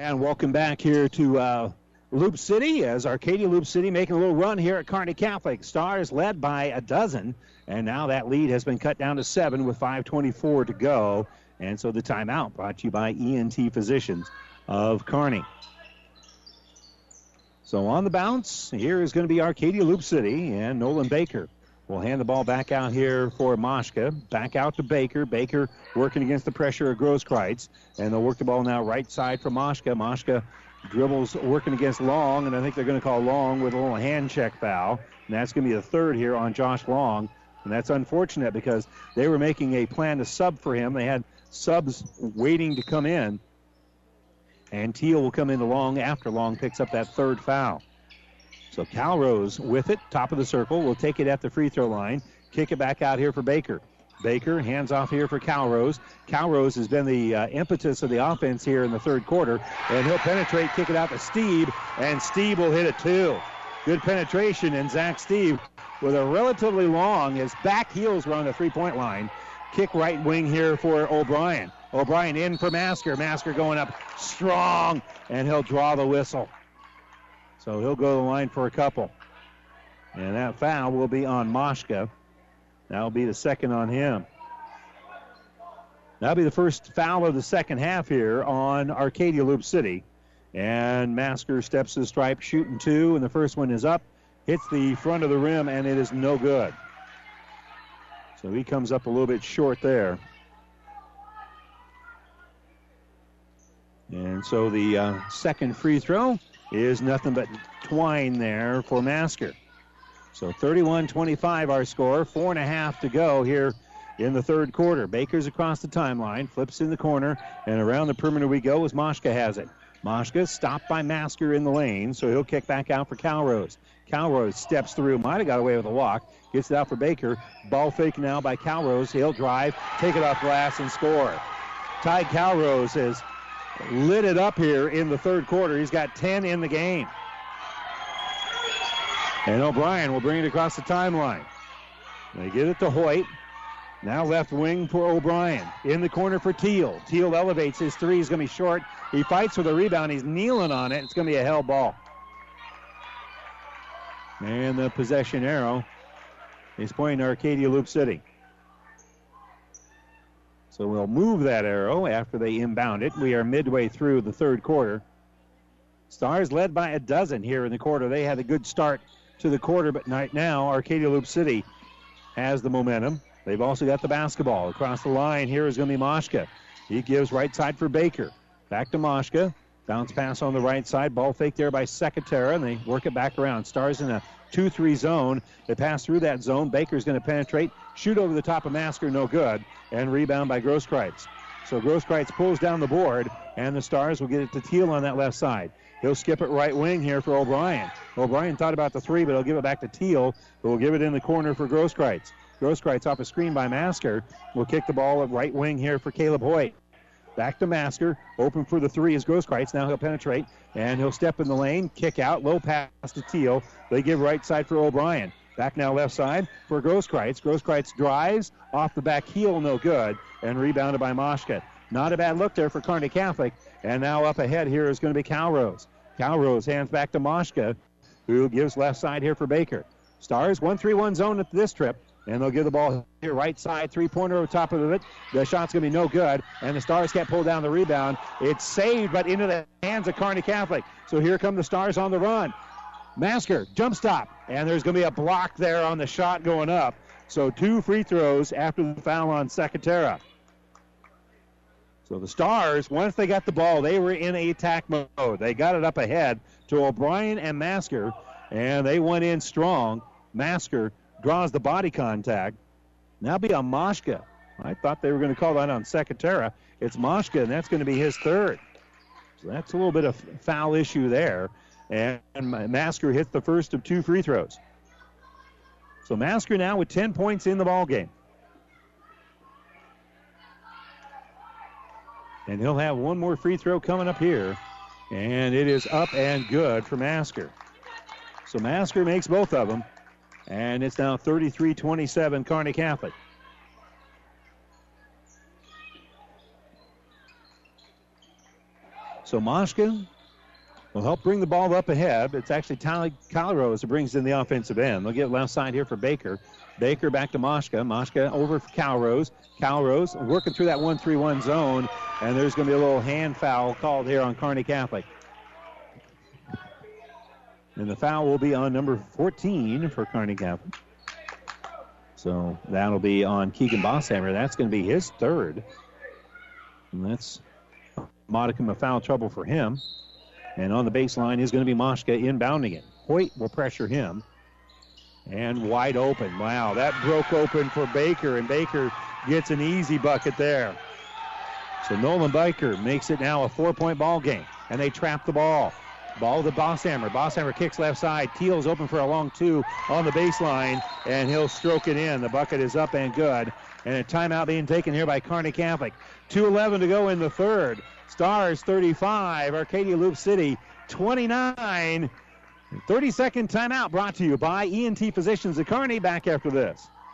And welcome back here to uh, Loup City as Arcadia Loup City making a little run here at Kearney Catholic. Stars led by a dozen, and now that lead has been cut down to seven with 5.24 to go. And so the timeout brought to you by ENT Physicians of Kearney. So on the bounce, here is going to be Arcadia Loup City and Nolan Baker will hand the ball back out here for Moshka. Back out to Baker. Baker working against the pressure of Grosskreitz. And they'll work the ball now right side for Moshka. Moshka dribbles working against Long, and I think they're going to call Long with a little hand check foul. And that's going to be the third here on Josh Long. And that's unfortunate because they were making a plan to sub for him. They had subs waiting to come in. And Teal will come in Long after Long picks up that third foul. So Calrose with it, top of the circle, will take it at the free throw line, kick it back out here for Baker. Baker hands off here for Calrose. Calrose has been the uh, impetus of the offense here in the third quarter, and he'll penetrate, kick it out to Steeb, and Steeb will hit it too. Good penetration, and Zach Steeb with a relatively long, his back heels were on the three-point line. Kick right wing here for O'Brien. O'Brien in for Masker. Masker going up strong, and he'll draw the whistle. So he'll go to the line for a couple. And that foul will be on Moshka. That'll be the second on him. That'll be the first foul of the second half here on Arcadia Loup City. And Masker steps to the stripe, shooting two, and the first one is up, hits the front of the rim, and it is no good. So he comes up a little bit short there. And so the uh, second free throw is nothing but twine there for Masker. So 31 25 our score, four and a half to go here in the third quarter. Baker's across the timeline, flips in the corner, and around the perimeter we go as Moshka has it. Moshka stopped by Masker in the lane, so he'll kick back out for Calrose. Calrose steps through, might have got away with a walk, gets it out for Baker. Ball fake now by Calrose. He'll drive, take it off glass, and score. Ty Calrose has lit it up here in the third quarter. He's got 10 in the game. And O'Brien will bring it across the timeline. They get it to Hoyt. Now left wing for O'Brien. In the corner for Teal. Teal elevates his three. He's going to be short. He fights for the rebound. He's kneeling on it. It's going to be a hell ball. And the possession arrow is pointing to Arcadia Loup City. So we'll move that arrow after they inbound it. We are midway through the third quarter. Stars led by a dozen here in the quarter. They had a good start to the quarter, but right now Arcadia Loup City has the momentum. They've also got the basketball. Across the line here is going to be Moshka. He gives right side for Baker. Back to Moshka. Bounce pass on the right side. Ball fake there by Secatera, and they work it back around. Stars in a 2 3 zone. They pass through that zone. Baker's going to penetrate, shoot over the top of Masker, no good, and rebound by Grosskreitz. So Grosskreitz pulls down the board, and the Stars will get it to Teal on that left side. He'll skip it right wing here for O'Brien. O'Brien thought about the three, but he'll give it back to Teal, who will give it in the corner for Grosskreitz. Grosskreitz off a screen by Masker will kick the ball at right wing here for Caleb Hoyt. Back to Masker. Open for the three is Grosskreitz. Now he'll penetrate and he'll step in the lane, kick out, low pass to Teal. They give right side for O'Brien. Back now left side for Grosskreitz. Grosskreitz drives off the back heel, no good, and rebounded by Moshka. Not a bad look there for Kearney Catholic. And now up ahead here is going to be Calrose. Calrose hands back to Moshka, who gives left side here for Baker. Stars 1 3 1 zone at this trip. And they'll give the ball here, right side, three pointer over top of it. The shot's going to be no good, and the Stars can't pull down the rebound. It's saved, but into the hands of Kearney Catholic. So here come the Stars on the run. Masker, jump stop, and there's going to be a block there on the shot going up. So two free throws after the foul on Secatera. So the Stars, once they got the ball, they were in attack mode. They got it up ahead to O'Brien and Masker, and they went in strong. Masker draws the body contact. Now be on Moshka. I thought they were going to call that on Secatera. It's Moshka, and that's going to be his third. So that's a little bit of foul issue there. And Masker hits the first of two free throws. So Masker now with 10 points in the ball game. And he'll have one more free throw coming up here. And it is up and good for Masker. So Masker makes both of them. And it's now 33 27 Kearney Catholic. So Moshka will help bring the ball up ahead. It's actually Calrose who brings in the offensive end. They'll get left side here for Baker. Baker back to Moshka. Moshka over for Calrose. Calrose working through that 1 3 1 zone. And there's going to be a little hand foul called here on Kearney Catholic. And the foul will be on number 14 for Kearney Catholic. So that'll be on Keegan Bosshammer. That's going to be his third. And that's a modicum of foul trouble for him. And on the baseline is going to be Moshka inbounding it. Hoyt will pressure him. And wide open. Wow, that broke open for Baker, and Baker gets an easy bucket there. So Nolan Baker makes it now a four point ball game. And they trap the ball. Ball to Bosshammer. Bosshammer kicks left side. Teal's open for a long two on the baseline, and he'll stroke it in. The bucket is up and good. And a timeout being taken here by Kearney Catholic. 2.11 to go in the third. Stars 35, Arcadia Loup City 29. 30 second timeout brought to you by ENT Physicians at Kearney. Back after this.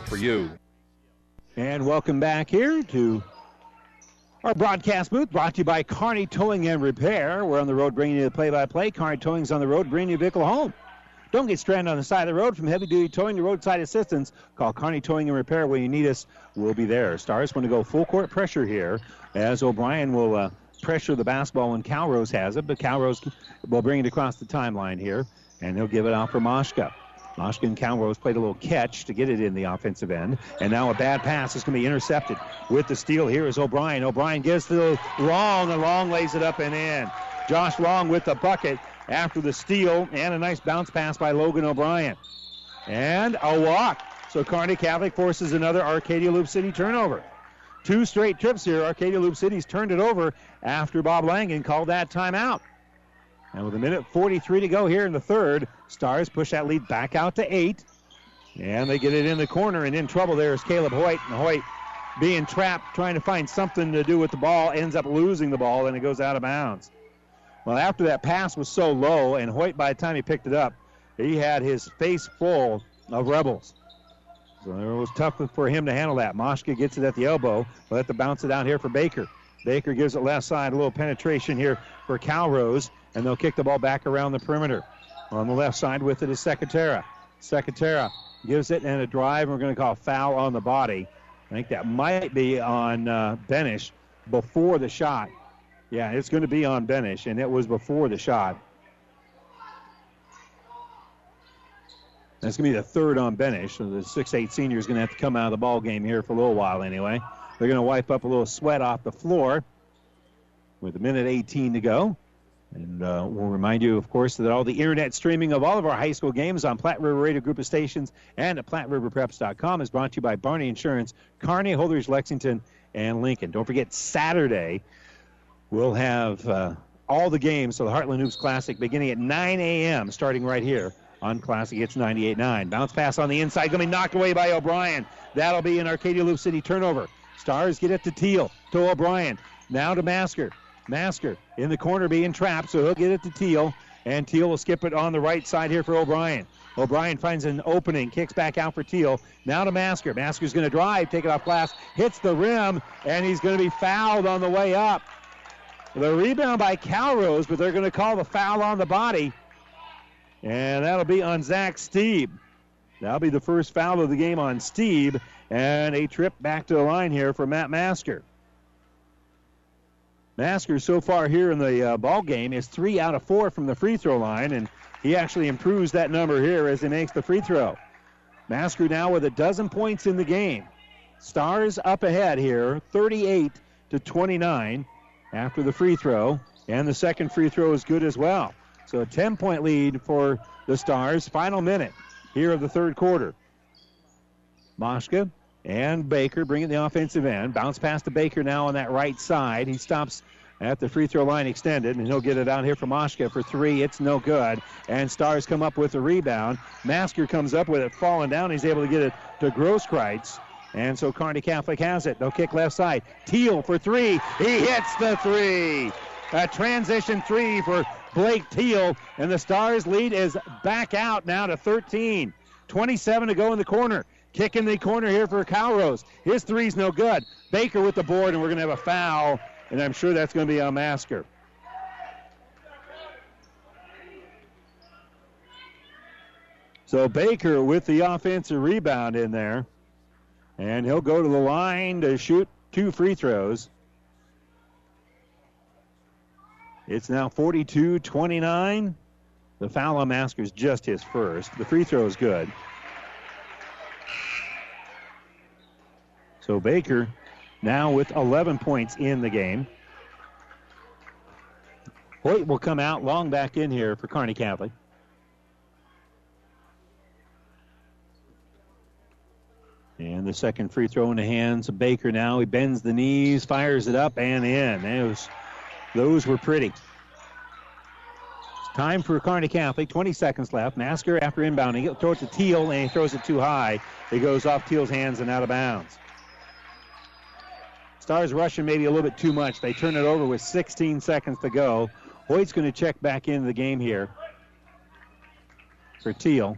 for you. And welcome back here to our broadcast booth brought to you by Kearney Towing and Repair. We're on the road bringing you the play by play. Kearney Towing's on the road bringing your vehicle home. Don't get stranded on the side of the road from heavy duty towing to roadside assistance. Call Kearney Towing and Repair when you need us. We'll be there. Stars want to go full court pressure here as O'Brien will uh, pressure the basketball when Calrose has it, but Calrose will bring it across the timeline here, and he'll give it out for Moshka. Moshka and Calrose played a little catch to get it in the offensive end. And now a bad pass is going to be intercepted. With the steal here is O'Brien. O'Brien gives to Long, and Long lays it up and in. Josh Long with the bucket after the steal, and a nice bounce pass by Logan O'Brien. And a walk. So Kearney Catholic forces another Arcadia Loup City turnover. Two straight trips here. Arcadia Loup City's turned it over after Bob Langen called that timeout. And with a minute 43 to go here in the third, Stars push that lead back out to eight. And they get it in the corner, and in trouble there is Caleb Hoyt. And Hoyt being trapped, trying to find something to do with the ball, ends up losing the ball, and it goes out of bounds. Well, after that pass was so low, and Hoyt, by the time he picked it up, he had his face full of rebels. So it was tough for him to handle that. Moshka gets it at the elbow. We'll have to bounce it out here for Baker. Baker gives it left side, a little penetration here for Calrose, and they'll kick the ball back around the perimeter. On the left side with it is Secatera. Secatera gives it and a drive. And we're going to call foul on the body. I think that might be on uh, Benish. before the shot. Yeah, it's going to be on Benish, and it was before the shot. That's going to be the third on Benish. So the six-eight senior is going to have to come out of the ball game here for a little while anyway. They're going to wipe up a little sweat off the floor with a minute 18 to go. And uh, we'll remind you, of course, that all the internet streaming of all of our high school games on Platte River Radio Group of Stations and at PlatteRiverPreps.com is brought to you by Barney Insurance, Kearney Holdrege, Lexington, and Lincoln. Don't forget, Saturday, we'll have uh, all the games. So the Heartland Hoops Classic beginning at 9 a.m., starting right here on Classic Hits 98.9. Bounce pass on the inside, going to be knocked away by O'Brien. That'll be an Arcadia Loup City turnover. Stars get it to Teal, to O'Brien. Now to Masker. Masker in the corner being trapped, so he'll get it to Teal, and Teal will skip it on the right side here for O'Brien. O'Brien finds an opening, kicks back out for Teal. Now to Masker. Masker's going to drive, take it off glass, hits the rim, and he's going to be fouled on the way up. The rebound by Calrose, but they're going to call the foul on the body. And that'll be on Zach Steeb. That'll be the first foul of the game on Steeb, and a trip back to the line here for Matt Masker. Masker so far here in the uh, ball game is three out of four from the free throw line, and he actually improves that number here as he makes the free throw. Masker now with a dozen points in the game. Stars up ahead here, 38 to 29 after the free throw, and the second free throw is good as well. So a 10 point lead for the Stars. Final minute here of the third quarter. Moshka and Baker bringing the offensive end. Bounce past to Baker now on that right side. He stops at the free throw line extended, and he'll get it out here for Moshka for three. It's no good. And Stars come up with a rebound. Masker comes up with it falling down. He's able to get it to Grosskreitz. And so Kearney Catholic has it. They'll kick left side. Teal for three. He hits the three. A transition three for Blake Teal. And the Stars lead is back out now to 13. 27 to go in the corner. Kick in the corner here for Calrose. His three's no good. Baker with the board, and we're going to have a foul, and I'm sure that's going to be on Masker. So Baker with the offensive rebound in there, and he'll go to the line to shoot two free throws. It's now 42 29. The foul on Masker is just his first. The free throw is good. So Baker now with 11 points in the game. Hoyt will come out long back in here for Kearney Catholic. And the second free throw in the hands of Baker now. He bends the knees, fires it up and in. Those, those were pretty. Time for Kearney Catholic. 20 seconds left. Masker after inbounding. He'll throw it to Teal and he throws it too high. It goes off Teal's hands and out of bounds. Stars rushing maybe a little bit too much. They turn it over with 16 seconds to go. Hoyt's going to check back into the game here for Teal.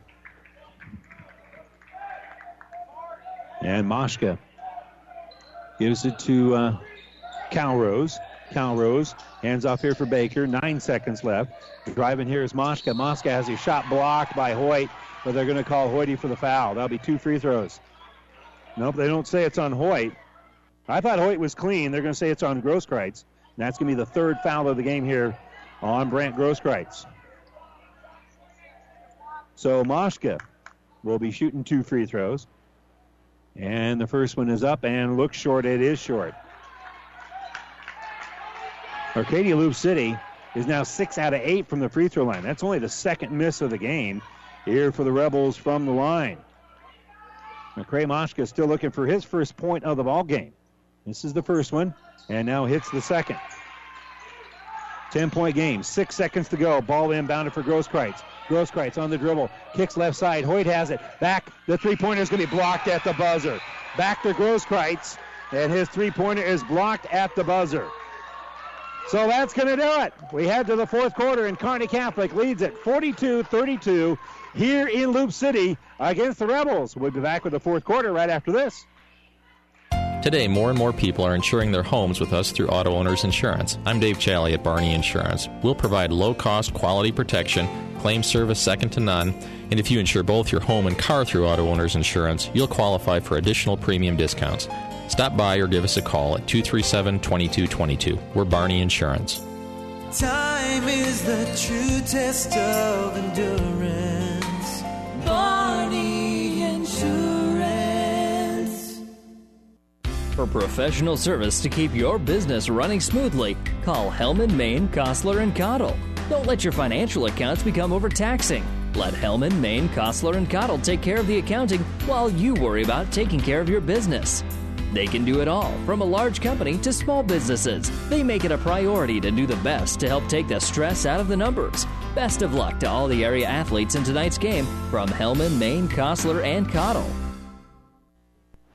And Moshka gives it to uh, Calrose. Calrose hands off here for Baker. Nine seconds left. Driving here is Moshka. Moshka has his shot blocked by Hoyt, but they're going to call Hoyty for the foul. That'll be two free throws. Nope, they don't say it's on Hoyt. I thought Hoyt was clean. They're going to say it's on Grosskreitz. That's going to be the third foul of the game here on Brant Grosskreitz. So Moshka will be shooting two free throws. And the first one is up and looks short. It is short. Arcadia Loup City is now six out of eight from the free throw line. That's only the second miss of the game here for the Rebels from the line. McCray Moshka is still looking for his first point of the ball game. This is the first one, and now hits the second. 10 point game, six seconds to go. Ball inbounded for Grosskreitz. Grosskreitz on the dribble, kicks left side. Hoyt has it. Back, the three pointer is going to be blocked at the buzzer. Back to Grosskreitz, and his three pointer is blocked at the buzzer. So that's going to do it. We head to the fourth quarter, and Kearney Catholic leads it 42 32 here in Loup City against the Rebels. We'll be back with the fourth quarter right after this. Today, more and more people are insuring their homes with us through Auto Owners Insurance. I'm Dave Challey at Barney Insurance. We'll provide low cost, quality protection, claim service second to none, and if you insure both your home and car through Auto Owners Insurance, you'll qualify for additional premium discounts. Stop by or give us a call at 237 2222. We're Barney Insurance. Time is the true test of endurance. Barney Insurance. For professional service to keep your business running smoothly, call Hellman, Maine, Kostler, and Cottle. Don't let your financial accounts become overtaxing. Let Hellman, Maine, Kostler, and Cottle take care of the accounting while you worry about taking care of your business. They can do it all, from a large company to small businesses. They make it a priority to do the best to help take the stress out of the numbers. Best of luck to all the area athletes in tonight's game from Hellman, Maine, Kostler, and Cottle.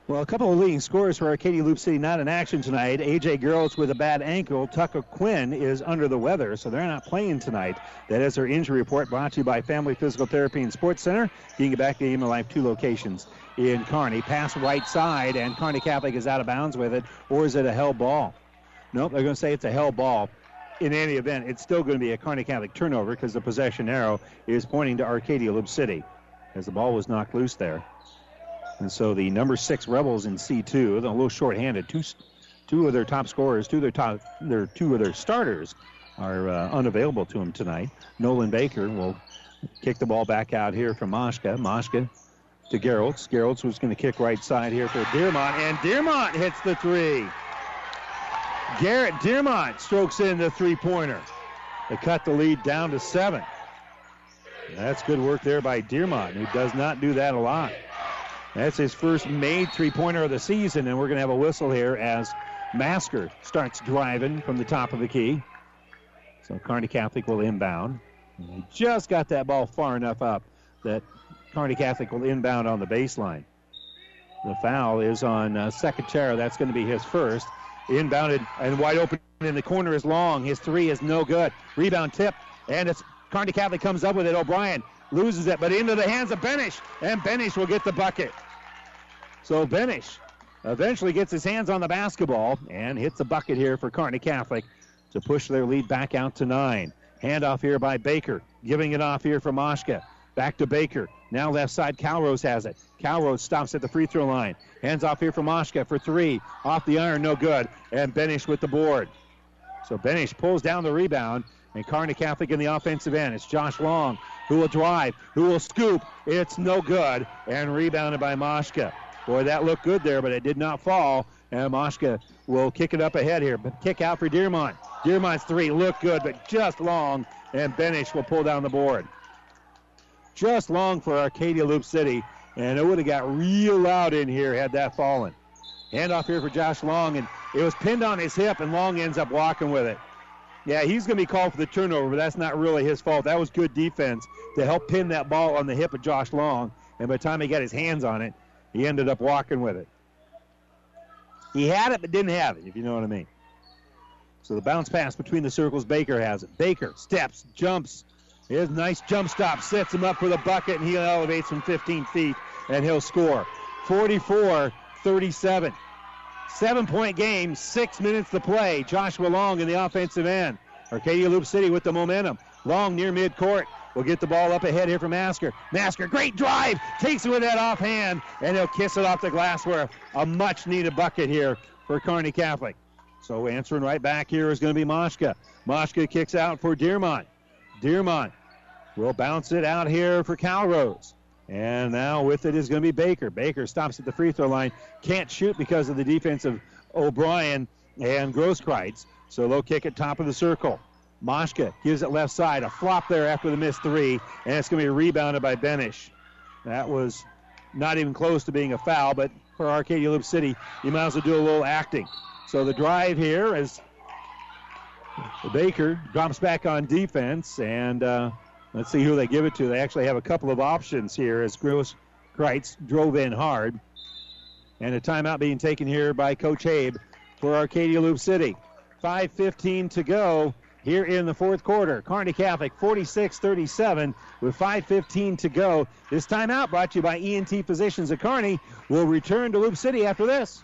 Well, a couple of leading scores for Arcadia Loup City not in action tonight. AJ Girls with a bad ankle. Tucker Quinn is under the weather, so they're not playing tonight. That is their injury report brought to you by Family Physical Therapy and Sports Center. Getting back to of Life, two locations in Kearney. Pass right side, and Kearney Catholic is out of bounds with it, or is it a hell ball? Nope, they're going to say it's a hell ball. In any event, it's still going to be a Kearney Catholic turnover because the possession arrow is pointing to Arcadia Loup City as the ball was knocked loose there. And so the number six Rebels in C2, they're a little short-handed. Two, two of their top scorers, two of their top, their two of their starters are uh, unavailable to them tonight. Nolan Baker will kick the ball back out here from Moshka. Moshka to Gerolds. Gerolds was going to kick right side here for Dearmont, and Dearmont hits the three. Garrett Dearmont strokes in the three-pointer. They cut the lead down to seven. That's good work there by Dearmont, who does not do that a lot. That's his first made three-pointer of the season, and we're going to have a whistle here as Masker starts driving from the top of the key. So Kearney Catholic will inbound. Just got that ball far enough up that Kearney Catholic will inbound on the baseline. The foul is on uh, Secatero. That's going to be his first. Inbounded and wide open in the corner is long. His three is no good. Rebound tip, and it's Kearney Catholic comes up with it. O'Brien loses it, but into the hands of Benish, and Benish will get the bucket. So Benish eventually gets his hands on the basketball and hits a bucket here for Kearney Catholic to push their lead back out to nine. Handoff here by Baker, giving it off here for Moshka. Back to Baker. Now left side, Calrose has it. Calrose stops at the free throw line. Hands off here for Moshka for three. Off the iron, no good. And Benish with the board. So Benish pulls down the rebound, and Kearney Catholic in the offensive end. It's Josh Long who will drive, who will scoop. It's no good, and rebounded by Moshka. Boy, that looked good there, but it did not fall. And Moshka will kick it up ahead here, but kick out for Dearmont. Dearmont's three looked good, but just long, and Benish will pull down the board. Just long for Arcadia Loup City, and it would have got real loud in here had that fallen. Handoff here for Josh Long, and it was pinned on his hip, and Long ends up walking with it. Yeah, he's going to be called for the turnover, but that's not really his fault. That was good defense to help pin that ball on the hip of Josh Long, and by the time he got his hands on it, he ended up walking with it. He had it, but didn't have it, if you know what I mean. So the bounce pass between the circles, Baker has it. Baker steps, jumps. His nice jump stop sets him up for the bucket, and he elevates from 15 feet, and he'll score. 44 37. Seven point game, six minutes to play. Joshua Long in the offensive end. Arcadia Loup City with the momentum. Long near midcourt. We'll get the ball up ahead here from Masker. Masker, great drive. Takes it with that offhand, and he'll kiss it off the glassware. A much needed bucket here for Kearney Catholic. So answering right back here is going to be Moshka. Moshka kicks out for Dearmont. Dearmont will bounce it out here for Calrose. And now with it is going to be Baker. Baker stops at the free throw line. Can't shoot because of the defense of O'Brien and Grosskreitz. So they'll kick it top of the circle. Moshka gives it left side. A flop there after the missed three. And it's going to be rebounded by Benish. That was not even close to being a foul, but for Arcadia Loup City, you might as well do a little acting. So the drive here as Baker drops back on defense, and uh, let's see who they give it to. They actually have a couple of options here as Gross Kreitz drove in hard. And a timeout being taken here by Coach Abe for Arcadia Loup City. 5.15 to go here in the fourth quarter. Kearney Catholic 46-37 with 5.15 to go. This timeout brought to you by ENT Physicians at Kearney. We'll return to Loup City after this.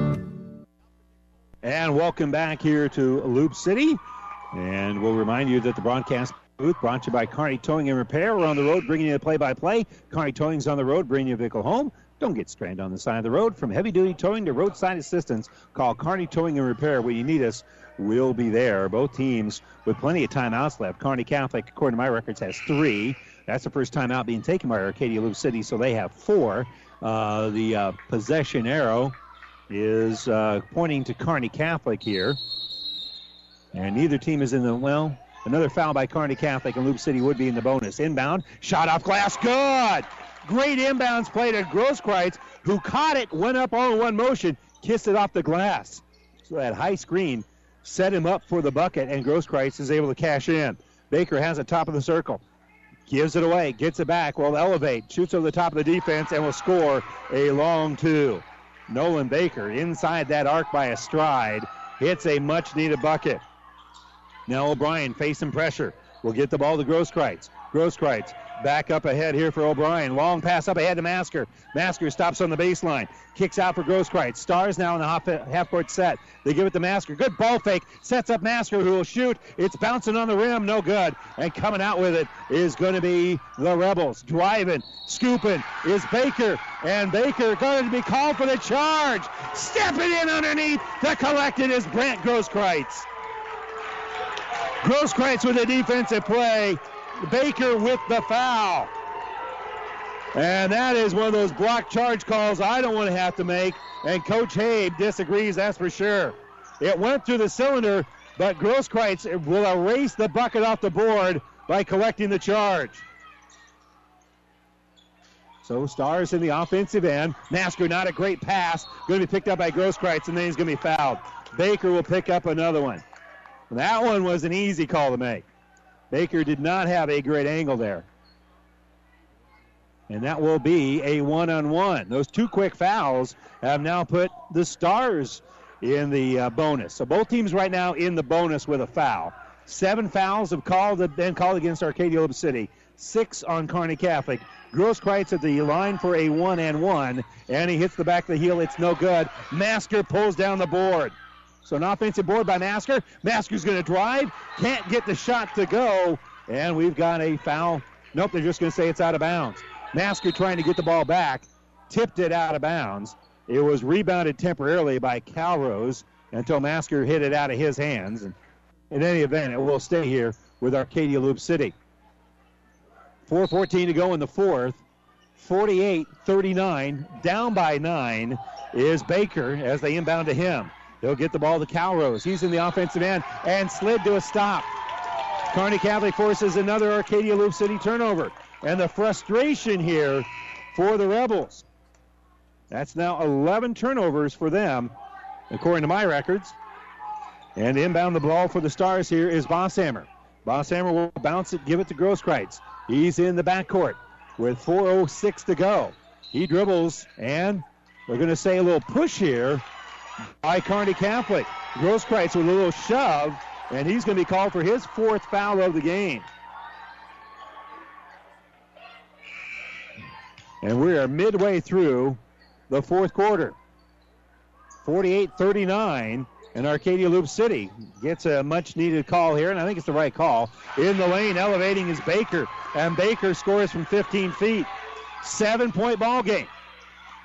And welcome back here to Loup City. And we'll remind you that the broadcast booth brought to you by Kearney Towing and Repair. We're on the road bringing you the play-by-play. Kearney Towing's on the road bringing your vehicle home. Don't get stranded on the side of the road. From heavy-duty towing to roadside assistance, call Kearney Towing and Repair when you need us. We'll be there. Both teams with plenty of timeouts left. Kearney Catholic, according to my records, has three. That's the first timeout being taken by Arcadia Loup City, so they have four. Uh, the uh, possession arrow is uh, pointing to Kearney Catholic here. And neither team is in the, well, another foul by Kearney Catholic, and Loup City would be in the bonus. Inbound, shot off glass, good! Great inbounds play to Grosskreitz, who caught it, went up all in one motion, kissed it off the glass. So that high screen set him up for the bucket, and Grosskreitz is able to cash in. Baker has it top of the circle. Gives it away, gets it back, will elevate, shoots over the top of the defense, and will score a long two. Nolan Baker inside that arc by a stride hits a much needed bucket. Now O'Brien facing pressure. Will get the ball to Grosskreitz. Grosskreitz back up ahead here for O'Brien. Long pass up ahead to Masker. Masker stops on the baseline. Kicks out for Grosskreitz. Stars now in the half, court set. They give it to Masker. Good ball fake. Sets up Masker who will shoot. It's bouncing on the rim. No good. And coming out with it is going to be the Rebels. Driving, scooping is Baker. And Baker going to be called for the charge. Stepping in underneath to collect it is Brant Grosskreitz. Grosskreitz with a defensive play. Baker with the foul. And that is one of those block charge calls I don't want to have to make. And Coach Habe disagrees, that's for sure. It went through the cylinder, but Grosskreitz will erase the bucket off the board by collecting the charge. So Stars in the offensive end. Masker not a great pass. Going to be picked up by Grosskreitz, and then he's going to be fouled. Baker will pick up another one. That one was an easy call to make. Baker did not have a great angle there. And that will be a one on one. Those two quick fouls have now put the Stars in the uh, bonus. So both teams right now in the bonus with a foul. Seven fouls have called been called against Arcadia Loup City. Six on Kearney Catholic. Grosskreitz at the line for a one and one, and he hits the back of the heel. It's no good. Masker pulls down the board. So an offensive board by Masker. Masker's going to drive. Can't get the shot to go. And we've got a foul. Nope, they're just going to say it's out of bounds. Masker trying to get the ball back. Tipped it out of bounds. It was rebounded temporarily by Calrose until Masker hit it out of his hands. And in any event, it will stay here with Arcadia Loup City. 4.14 to go in the fourth. 48 39, down by nine is Baker as they inbound to him. He'll get the ball to Calrose. He's in the offensive end and slid to a stop. Kearney Catholic forces another Arcadia Loup City turnover. And the frustration here for the Rebels. That's now 11 turnovers for them, according to my records. And inbound the ball for the Stars here is Bosshammer. Bosshammer will bounce it, give it to Grosskreitz. He's in the backcourt with 4.06 to go. He dribbles, and we're going to say a little push here by Kearney Catholic. Grosskreitz with a little shove, and he's going to be called for his fourth foul of the game. And we are midway through the fourth quarter. 48 39, and Arcadia Loup City gets a much needed call here, and I think it's the right call. In the lane, elevating is Baker, and Baker scores from 15 feet. Seven point ball game.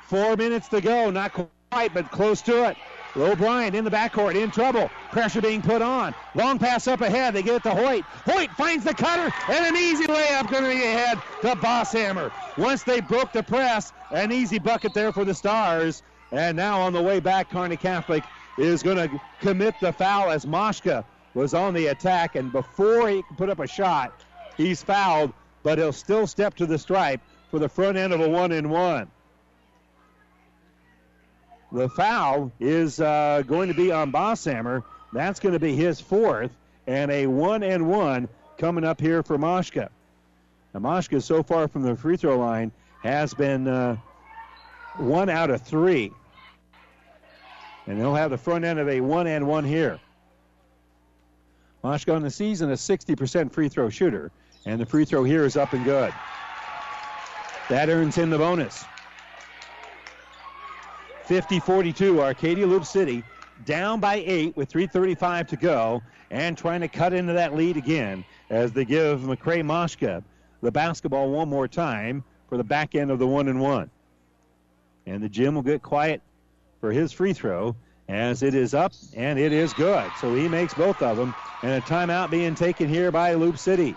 Four minutes to go, not but close to it. O'Brien in the backcourt, in trouble. Pressure being put on. Long pass up ahead. They get it to Hoyt. Hoyt finds the cutter, and an easy layup going to be ahead to Bosshammer. Once they broke the press, an easy bucket there for the Stars. And now on the way back, Kearney Catholic is going to commit the foul as Moshka was on the attack. And before he can put up a shot, he's fouled, but he'll still step to the stripe for the front end of a one and one. The foul is uh, going to be on Bosshammer. That's going to be his fourth, and a one and one coming up here for Moshka. Now, Moshka so far from the free throw line has been uh, one out of three. And they'll have the front end of a one and one here. Moshka on the season, a 60% free throw shooter, and the free throw here is up and good. That earns him the bonus. 50 42, Arcadia Loup City down by eight with 3.35 to go and trying to cut into that lead again as they give McCray Moshka the basketball one more time for the back end of the one and one. And the gym will get quiet for his free throw as it is up and it is good. So he makes both of them. And a timeout being taken here by Loup City.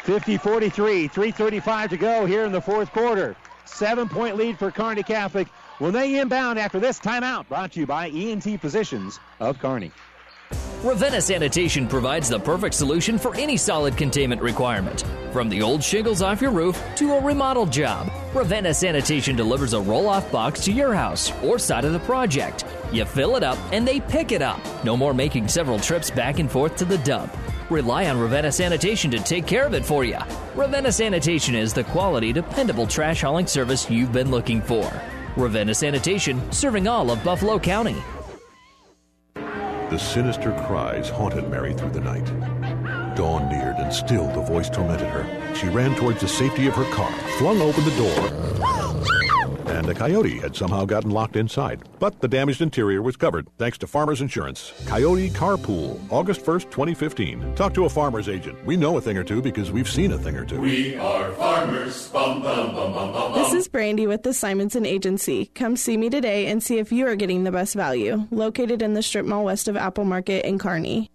50 43, 3.35 to go here in the fourth quarter. Seven point lead for Kearney Catholic when they inbound after this timeout. Brought to you by ENT Physicians of Kearney. Ravenna Sanitation provides the perfect solution for any solid containment requirement. From the old shingles off your roof to a remodel job, Ravenna Sanitation delivers a roll off box to your house or side of the project. You fill it up and they pick it up. No more making several trips back and forth to the dump. Rely on Ravenna Sanitation to take care of it for you. Ravenna Sanitation is the quality, dependable trash hauling service you've been looking for. Ravenna Sanitation, serving all of Buffalo County. The sinister cries haunted Mary through the night. Dawn neared, and still the voice tormented her. She ran towards the safety of her car, flung open the door, and a coyote had somehow gotten locked inside. But the damaged interior was covered thanks to Farmers Insurance. Coyote Carpool, August 1st, 2015. Talk to a farmer's agent. We know a thing or two because we've seen a thing or two. We are farmers. Bum, bum, bum, bum, bum, This is Brandy with the Simonson Agency. Come see me today and see if you are getting the best value. Located in the strip mall west of Apple Market in Kearney.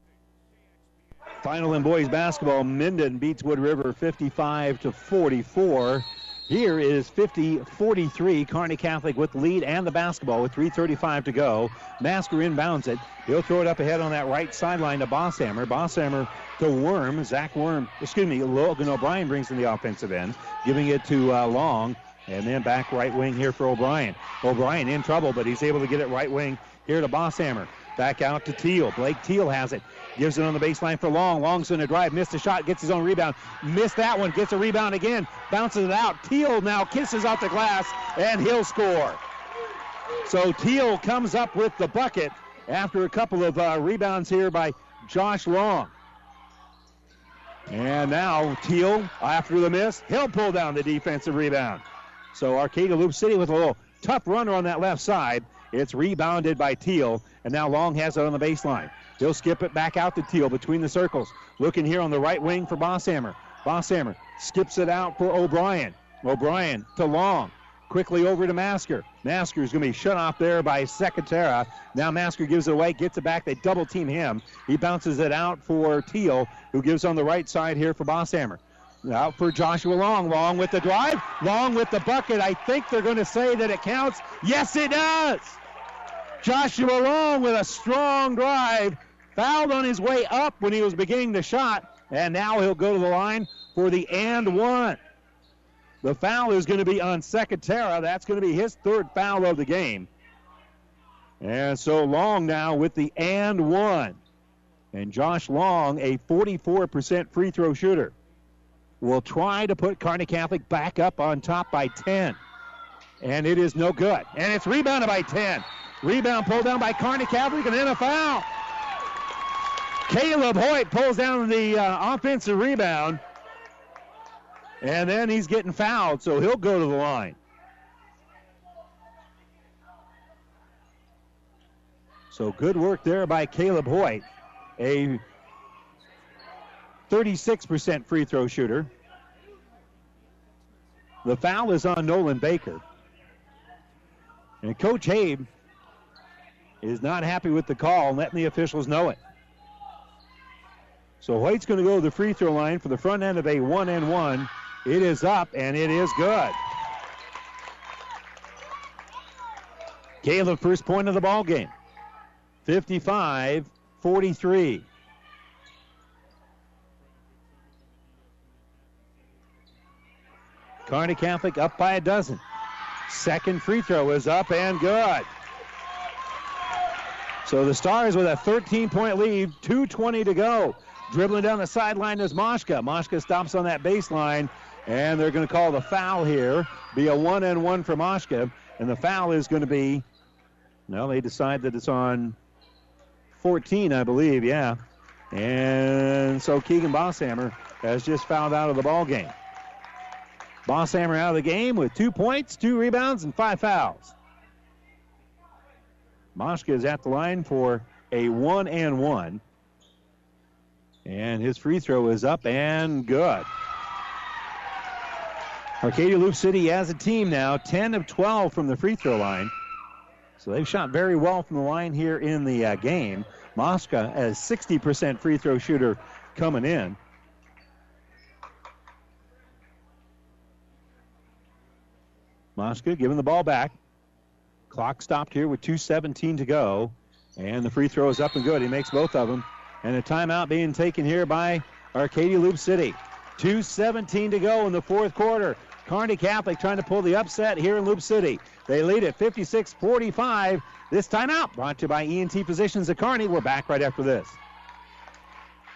Final in boys basketball, Minden beats Wood River 55 to 44. Here is 50-43. Kearney Catholic with lead and the basketball with 3.35 to go. Masker inbounds it. He'll throw it up ahead on that right sideline to Bosshammer. Bosshammer to Worm. Zach Worm, excuse me, Logan O'Brien brings in the offensive end, giving it to uh, Long. And then back right wing here for O'Brien. O'Brien in trouble, but he's able to get it right wing here to Bosshammer. Back out to Teal. Blake Teal has it. Gives it on the baseline for Long. Long's going to drive. Missed a shot. Gets his own rebound. Missed that one. Gets a rebound again. Bounces it out. Teal now kisses out the glass, and he'll score. So Teal comes up with the bucket after a couple of uh, rebounds here by Josh Long. And now Teal, after the miss, he'll pull down the defensive rebound. So Arcadia Loup City with a little tough runner on that left side. It's rebounded by Teal, and now Long has it on the baseline. He'll skip it back out to Teal between the circles. Looking here on the right wing for Bosshammer. Bosshammer skips it out for O'Brien. O'Brien to Long. Quickly over to Masker. Masker is going to be shut off there by Secatera. Now Masker gives it away, gets it back. They double team him. He bounces it out for Teal, who gives on the right side here for Bosshammer. Out for Joshua Long. Long with the drive. Long with the bucket. I think they're going to say that it counts. Yes, it does. Joshua Long with a strong drive. Fouled on his way up when he was beginning the shot. And now he'll go to the line for the and one. The foul is going to be on Secatera. That's going to be his third foul of the game. And so Long now with the and one. And Josh Long, a 44% free throw shooter, will try to put Kearney Catholic back up on top by 10. And it is no good. And it's rebounded by 10. Rebound pulled down by Kearney Catholic and then a foul. Caleb Hoyt pulls down the uh, offensive rebound. And then he's getting fouled, so he'll go to the line. So good work there by Caleb Hoyt, a 36% free throw shooter. The foul is on Nolan Baker. And Coach Habe is not happy with the call, letting the officials know it. So White's going to go to the free throw line for the front end of a one and one. It is up and it is good. Caleb, first point of the ball game. 55 43. Kearney Catholic up by a dozen. Second free throw is up and good. So the Stars with a 13 point lead, 2.20 to go. Dribbling down the sideline is Moshka. Moshka stops on that baseline, and they're going to call the foul here. Be a one and one for Moshka, and the foul is going to be. No, they decide that it's on 14, I believe. Yeah, and so Keegan Bosshammer has just fouled out of the ball game. Bosshammer out of the game with two points, two rebounds, and five fouls. Moshka is at the line for a one and one. And his free throw is up and good. Arcadia Loup City as a team now, 10 of 12 from the free throw line. So they've shot very well from the line here in the uh, game. Moshka as 60% free throw shooter coming in. Moshka giving the ball back. Clock stopped here with 2.17 to go. And the free throw is up and good. He makes both of them. And a timeout being taken here by Arcadia Loup City. 2.17 to go in the fourth quarter. Kearney Catholic trying to pull the upset here in Loup City. They lead at 56 45. This timeout brought to you by ENT Physicians at Kearney. We're back right after this.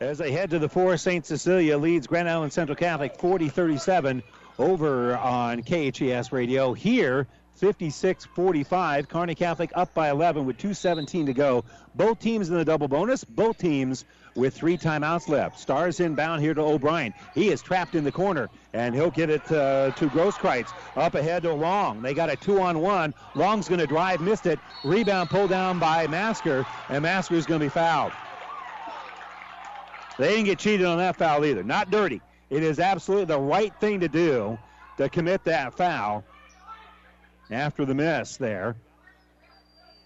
As they head to the four, St. Cecilia leads Grand Island Central Catholic 40 37 over on KHAS radio. Here, 56 45. Kearney Catholic up by 11 with 2.17 to go. Both teams in the double bonus, both teams with three timeouts left. Stars inbound here to O'Brien. He is trapped in the corner, and he'll get it uh, to Grosskreitz. Up ahead to Long. They got a two on one. Long's going to drive, missed it. Rebound pulled down by Masker, and Masker's going to be fouled. They didn't get cheated on that foul either. Not dirty. It is absolutely the right thing to do to commit that foul after the miss there.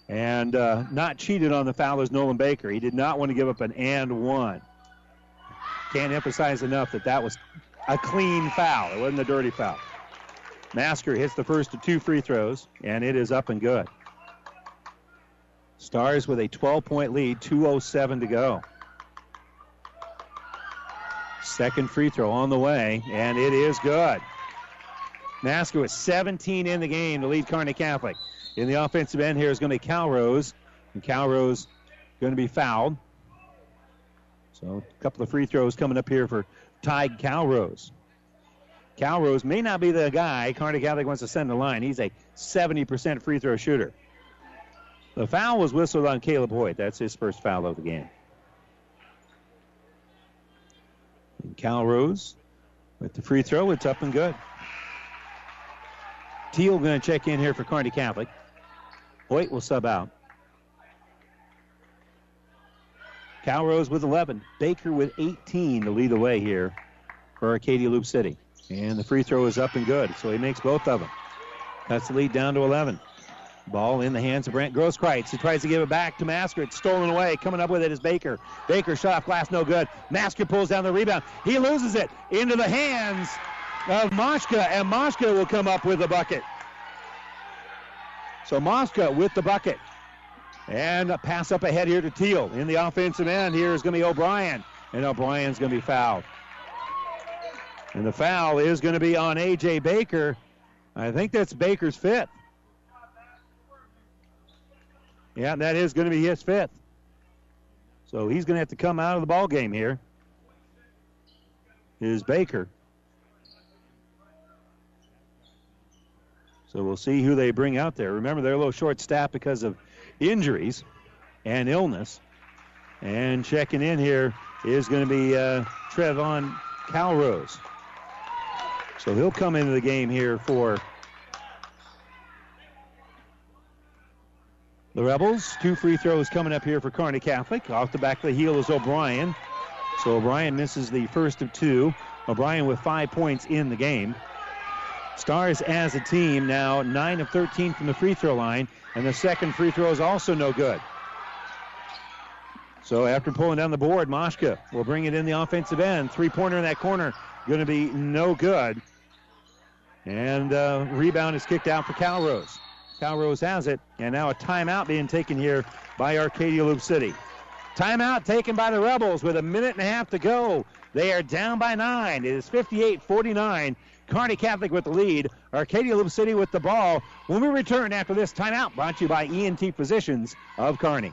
And uh, not cheated on the foul is Nolan Baker. He did not want to give up an and one. Can't emphasize enough that that was a clean foul. It wasn't a dirty foul. Masker hits the first of two free throws, and it is up and good. Stars with a 12 point lead, 2.07 to go. Second free throw on the way, and it is good. Masker with 17 in the game to lead Kearney Catholic. In the offensive end here is going to be Calrose, and Calrose going to be fouled. So a couple of free throws coming up here for Tig Calrose. Calrose may not be the guy Kearney Catholic wants to send the line. He's a 70% free throw shooter. The foul was whistled on Caleb Hoyt. That's his first foul of the game. And Calrose with the free throw. It's up and good. Teal going to check in here for Kearney Catholic. Hoyt will sub out. Calrose with 11. Baker with 18 to lead the way here for Arcadia Loup City. And the free throw is up and good, so he makes both of them. That's the lead down to 11. Ball in the hands of Brent Grosskreitz. He tries to give it back to Masker. It's stolen away. Coming up with it is Baker. Baker shot off glass, no good. Masker pulls down the rebound. He loses it into the hands of Moshka, and Moshka will come up with the bucket. So Moshka with the bucket. And a pass up ahead here to Teal. In the offensive end here is going to be O'Brien. And O'Brien's going to be fouled. And the foul is going to be on A.J. Baker. I think that's Baker's fifth. Yeah, that is going to be his fifth. So he's going to have to come out of the ball game here. Is Baker. So we'll see who they bring out there. Remember, they're a little short staffed because of injuries and illness. And checking in here is going to be uh, Trevon Calrose. So he'll come into the game here for the Rebels. Two free throws coming up here for Kearney Catholic. Off the back of the heel is O'Brien. So O'Brien misses the first of two. O'Brien with five points in the game. Stars as a team now 9 of 13 from the free throw line, and the second free throw is also no good. So after pulling down the board, Moshka will bring it in the offensive end. Three pointer in that corner, going to be no good. And uh, rebound is kicked out for Calrose. Calrose has it, and now a timeout being taken here by Arcadia Loup City. Timeout taken by the Rebels with a minute and a half to go. They are down by nine. It is 58 49. Kearney Catholic with the lead. Arcadia Loup City with the ball. When we return after this timeout, brought to you by ENT Physicians of Kearney.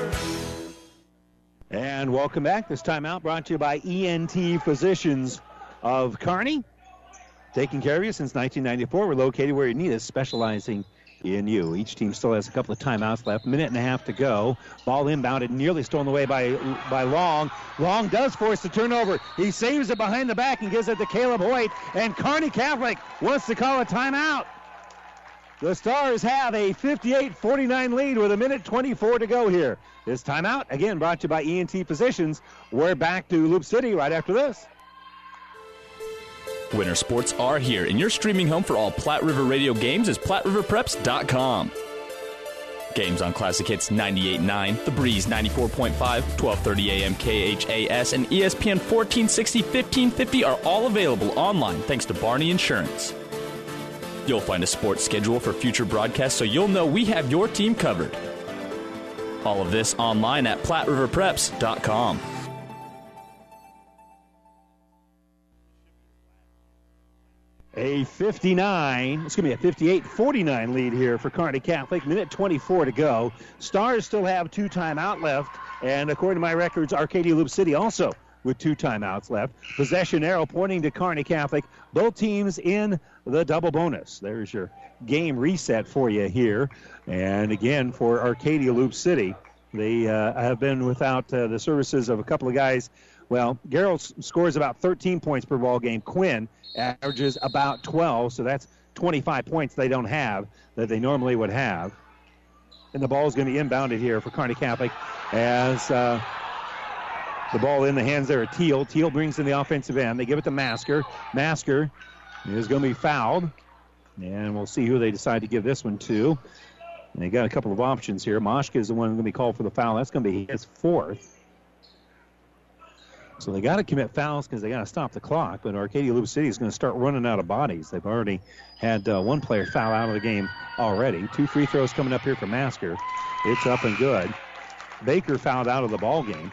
And welcome back. This timeout brought to you by ENT Physicians of Kearney. Taking care of you since 1994. We're located where you need us, specializing in you. Each team still has a couple of timeouts left. Minute and a half to go. Ball inbounded, nearly stolen away by by Long. Long does force the turnover. He saves it behind the back and gives it to Caleb Hoyt. And Kearney Catholic wants to call a timeout. The Stars have a 58-49 lead with a minute 24 to go here. This timeout, again, brought to you by ENT Physicians. We're back to Loup City right after this. Winter sports are here, and your streaming home for all Platte River radio games is PlatteRiverPreps.com. Games on Classic Hits 98.9, The Breeze 94.5, 12:30 a.m. KHAS, and ESPN 1460, 1550 are all available online thanks to Barney Insurance. You'll find a sports schedule for future broadcasts so you'll know we have your team covered. All of this online at PlatteRiverPreps.com. A 59, it's going to be a 58 49 lead here for Kearney Catholic. Minute 24 to go. Stars still have two timeout left, and according to my records, Arcadia Loup City also with two timeouts left. Possession arrow pointing to Kearney Catholic. Both teams in the double bonus. There's your game reset for you here. And again, for Arcadia Loup City, they uh, have been without uh, the services of a couple of guys. Well, Garrett scores about 13 points per ball game. Quinn averages about 12, so that's 25 points they don't have that they normally would have. And the ball is going to be inbounded here for Kearney Catholic as uh, the ball in the hands there of Teal. Teal brings in the offensive end. They give it to Masker. Masker is going to be fouled. And we'll see who they decide to give this one to. And they got a couple of options here. Moshka is the one going to be called for the foul. That's going to be his fourth. So they got to commit fouls because they got to stop the clock. But Arcadia Loup City is going to start running out of bodies. They've already had uh, one player foul out of the game already. Two free throws coming up here for Masker. It's up and good. Baker fouled out of the ball game.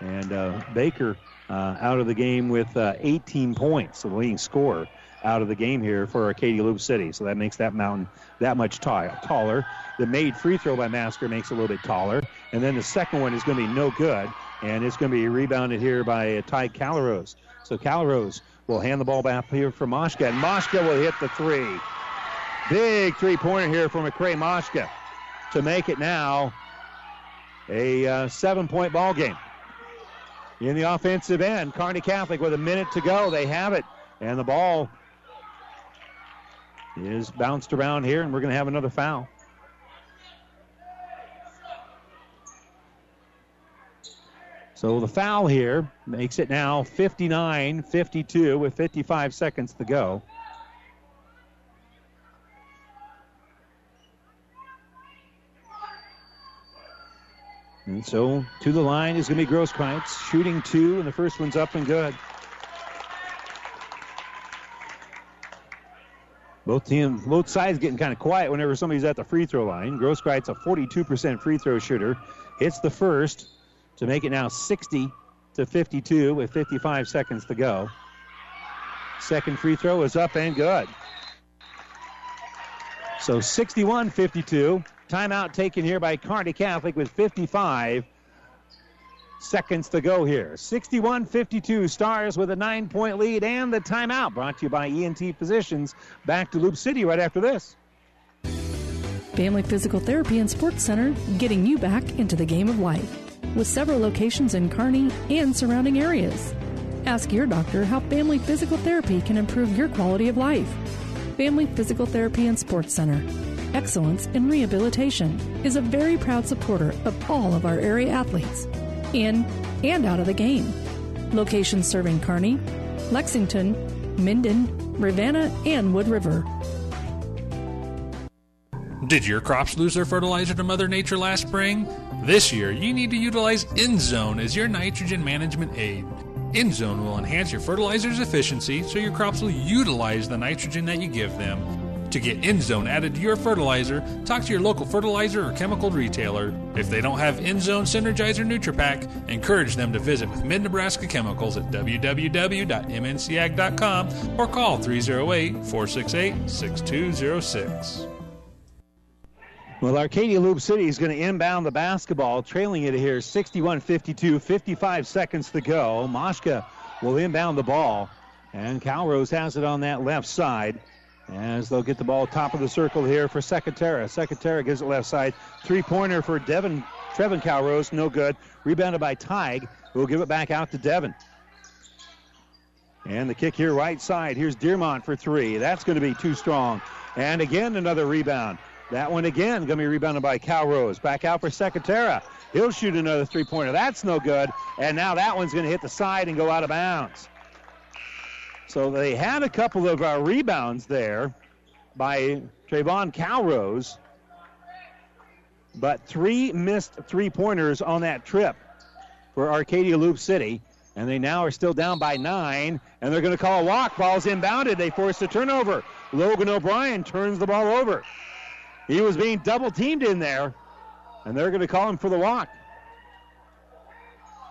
And uh, Baker uh, out of the game with uh, 18 points, the leading scorer out of the game here for Arcadia Loup City. So that makes that mountain that much t- taller. The made free throw by Masker makes it a little bit taller. And then the second one is going to be no good. And it's going to be rebounded here by uh, Ty Calrose. So Calrose will hand the ball back here for Moshka. And Moshka will hit the three. Big three-pointer here for McCray Moshka to make it now a uh, seven-point ball game in the offensive end. Kearney Catholic with a minute to go. They have it. And the ball is bounced around here, and we're going to have another foul. So the foul here makes it now 59 52 with 55 seconds to go. And so to the line is going to be Grosskreitz, shooting two, and the first one's up and good. Both teams, both sides getting kind of quiet whenever somebody's at the free throw line. Grosskreitz, a 42% free throw shooter, hits the first to make it now 60 to 52 with 55 seconds to go. Second free throw is up and good. So 61 52. Timeout taken here by Kearney Catholic with 55 seconds to go here. 61 52 Stars with a nine point lead and the timeout brought to you by ENT Physicians. Back to Loup City right after this. Family Physical Therapy and Sports Center, getting you back into the game of life. With several locations in Kearney and surrounding areas. Ask your doctor how Family Physical Therapy can improve your quality of life. Family Physical Therapy and Sports Center. Excellence in Rehabilitation is a very proud supporter of all of our area athletes, in and out of the game. Locations serving Kearney, Lexington, Minden, Ravenna, and Wood River. Did your crops lose their fertilizer to Mother Nature last spring? This year, you need to utilize InZone as your nitrogen management aid. InZone will enhance your fertilizer's efficiency so your crops will utilize the nitrogen that you give them. To get EndZone added to your fertilizer, talk to your local fertilizer or chemical retailer. If they don't have EndZone Synergizer NutriPack, encourage them to visit with Mid Nebraska Chemicals at www.mncag.com or call 308 468 6206. Well, Arcadia Loup City is going to inbound the basketball, trailing it here 61 52, 55 seconds to go. Moshka will inbound the ball, and Calrose has it on that left side as they'll get the ball top of the circle here for Secatera. Secatera gives it left side. Three pointer for Devin, Trevin Calrose, no good. Rebounded by Tig, who will give it back out to Devin. And the kick here right side. Here's Dearmont for three. That's going to be too strong. And again, another rebound. That one again going to be rebounded by Calrose. Back out for Secatera. He'll shoot another three pointer. That's no good. And now that one's going to hit the side and go out of bounds. So they had a couple of uh, rebounds there by Trayvon Calrose, but three missed three pointers on that trip for Arcadia Loup City. And they now are still down by nine, and they're going to call a walk. Ball's inbounded. They force a turnover. Logan O'Brien turns the ball over. He was being double teamed in there, and they're going to call him for the walk.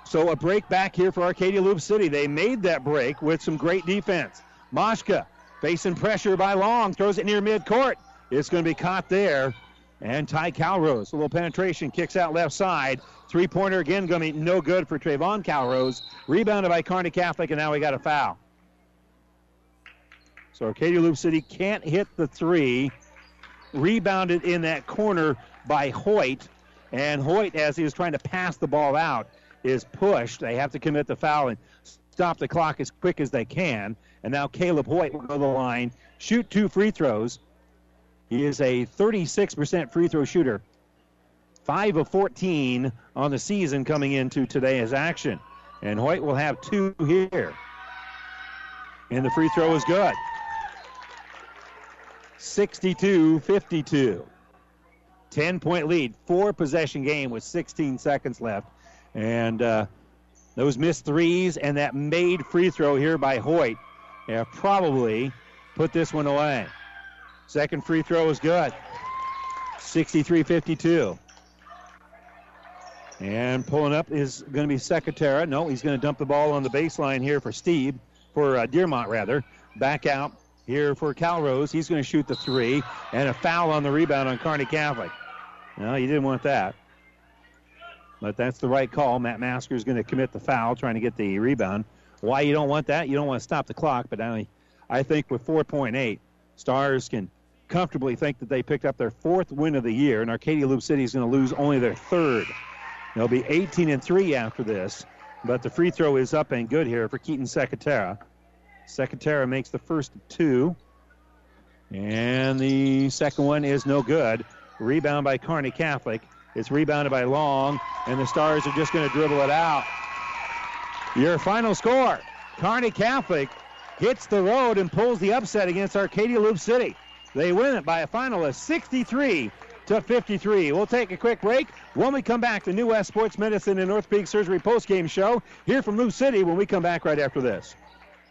So a break back here for Arcadia Loup City. They made that break with some great defense. Moshka facing pressure by Long, throws it near midcourt. It's going to be caught there. And Ty Calrose, a little penetration, kicks out left side. Three pointer again, going to be no good for Trayvon Calrose. Rebounded by Kearney Catholic, and now we got a foul. So Arcadia Loup City can't hit the three. Rebounded in that corner by Hoyt. And Hoyt, as he was trying to pass the ball out, is pushed. They have to commit the foul and stop the clock as quick as they can. And now Caleb Hoyt will go to the line, shoot two free throws. He is a 36% free throw shooter. 5 of 14 on the season coming into today's action. And Hoyt will have two here. And the free throw is good. 62 52. 10 point lead, four possession game with 16 seconds left. And uh, those missed threes and that made free throw here by Hoyt have probably put this one away. Second free throw is good. 63 52. And pulling up is going to be Secatera. No, he's going to dump the ball on the baseline here for Steve, for uh, Dearmont rather. Back out here for Calrose. He's going to shoot the three, and a foul on the rebound on Kearney Catholic. No, you didn't want that. But that's the right call. Matt Masker is going to commit the foul, trying to get the rebound. Why you don't want that? You don't want to stop the clock, but I, I think with 4.8, Stars can comfortably think that they picked up their fourth win of the year, and Arcadia Loup City is going to lose only their third. They'll be 18 and 3 after this, but the free throw is up and good here for Keaton Secatera. Secatera makes the first two, and the second one is no good. Rebound by Kearney Catholic. It's rebounded by Long, and the Stars are just going to dribble it out. Your final score Kearney Catholic hits the road and pulls the upset against Arcadia Loup City. They win it by a final of 63 to 53. We'll take a quick break. When we come back, the New West Sports Medicine and Orthopedic Surgery postgame show here from Loup City when we come back right after this.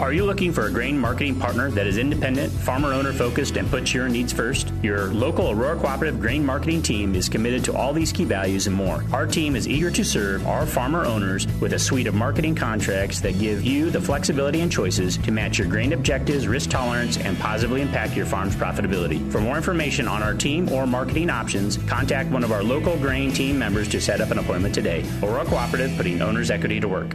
Are you looking for a grain marketing partner that is independent, farmer owner focused, and puts your needs first? Your local Aurora Cooperative grain marketing team is committed to all these key values and more. Our team is eager to serve our farmer owners with a suite of marketing contracts that give you the flexibility and choices to match your grain objectives, risk tolerance, and positively impact your farm's profitability. For more information on our team or marketing options, contact one of our local grain team members to set up an appointment today. Aurora Cooperative, putting owner's equity to work.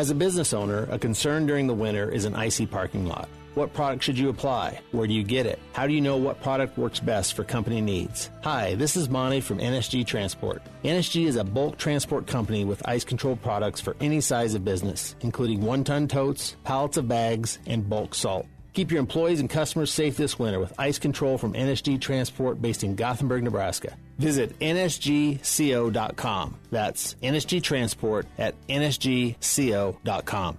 As a business owner, a concern during the winter is an icy parking lot. What product should you apply? Where do you get it? How do you know what product works best for company needs? Hi, this is Monty from NSG Transport. NSG is a bulk transport company with ice control products for any size of business, including one ton totes, pallets of bags, and bulk salt. Keep your employees and customers safe this winter with ice control from NSG Transport based in Gothenburg, Nebraska. Visit nsgco.com. That's NSG Transport at nsgco.com.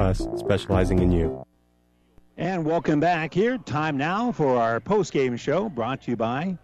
us, specializing in you. And welcome back here. Time now for our post-game show brought to you by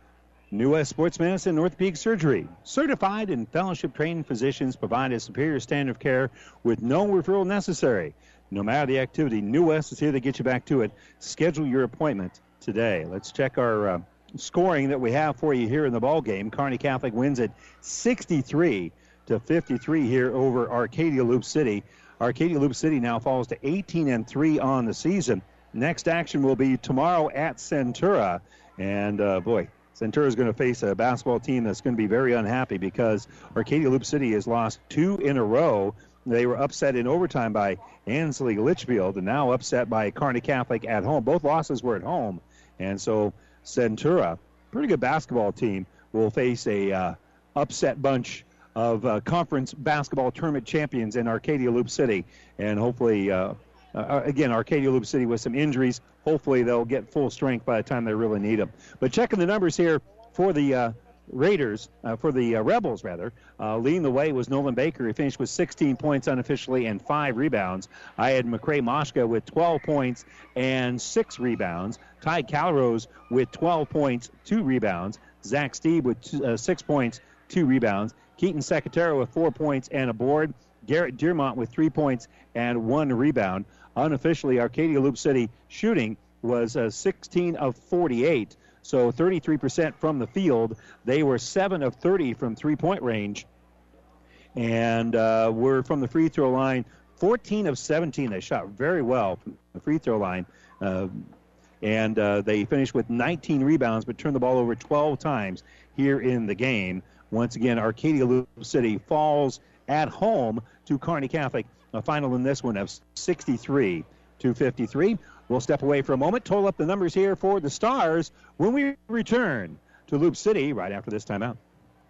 New West Sports Medicine North Peak Surgery. Certified and fellowship trained physicians provide a superior standard of care with no referral necessary. No matter the activity, New West is here to get you back to it. Schedule your appointment today. Let's check our uh, scoring that we have for you here in the ball game. Kearney Catholic wins at 63 to 53 here over Arcadia Loup City. Arcadia Loup City now falls to 18 and 3 on the season. Next action will be tomorrow at Centura. And uh, boy, Centura is going to face a basketball team that's going to be very unhappy because Arcadia Loup City has lost two in a row. They were upset in overtime by Ansley Litchfield and now upset by Kearney Catholic at home. Both losses were at home. And so Centura, pretty good basketball team, will face a uh, upset bunch of uh, conference basketball tournament champions in Arcadia Loup City, and hopefully, uh, uh, again, Arcadia Loup City with some injuries. Hopefully, they'll get full strength by the time they really need them. But checking the numbers here for the uh, Raiders, uh, for the uh, Rebels rather, leading the way was Nolan Baker. He finished with 16 points unofficially and five rebounds. I had McCray Moshka with 12 points and six rebounds. Ty Calrose with 12 points, two rebounds. Zach Steeb with two, six points, two rebounds. Keaton Secatero with four points and a board. Garrett Dearmont with three points and one rebound. Unofficially, Arcadia Loup City shooting was uh, 16 of 48, so 33% from the field. They were 7 of 30 from three point range, and uh, were from the free throw line 14 of 17. They shot very well from the free throw line. Uh, and they finished with 19 rebounds, but turned the ball over 12 times here in the game. Once again, Arcadia Loup City falls at home to Kearney Catholic. A final in this one of 63 to 53. We'll step away for a moment, total up the numbers here for the Stars when we return to Loup City right after this timeout.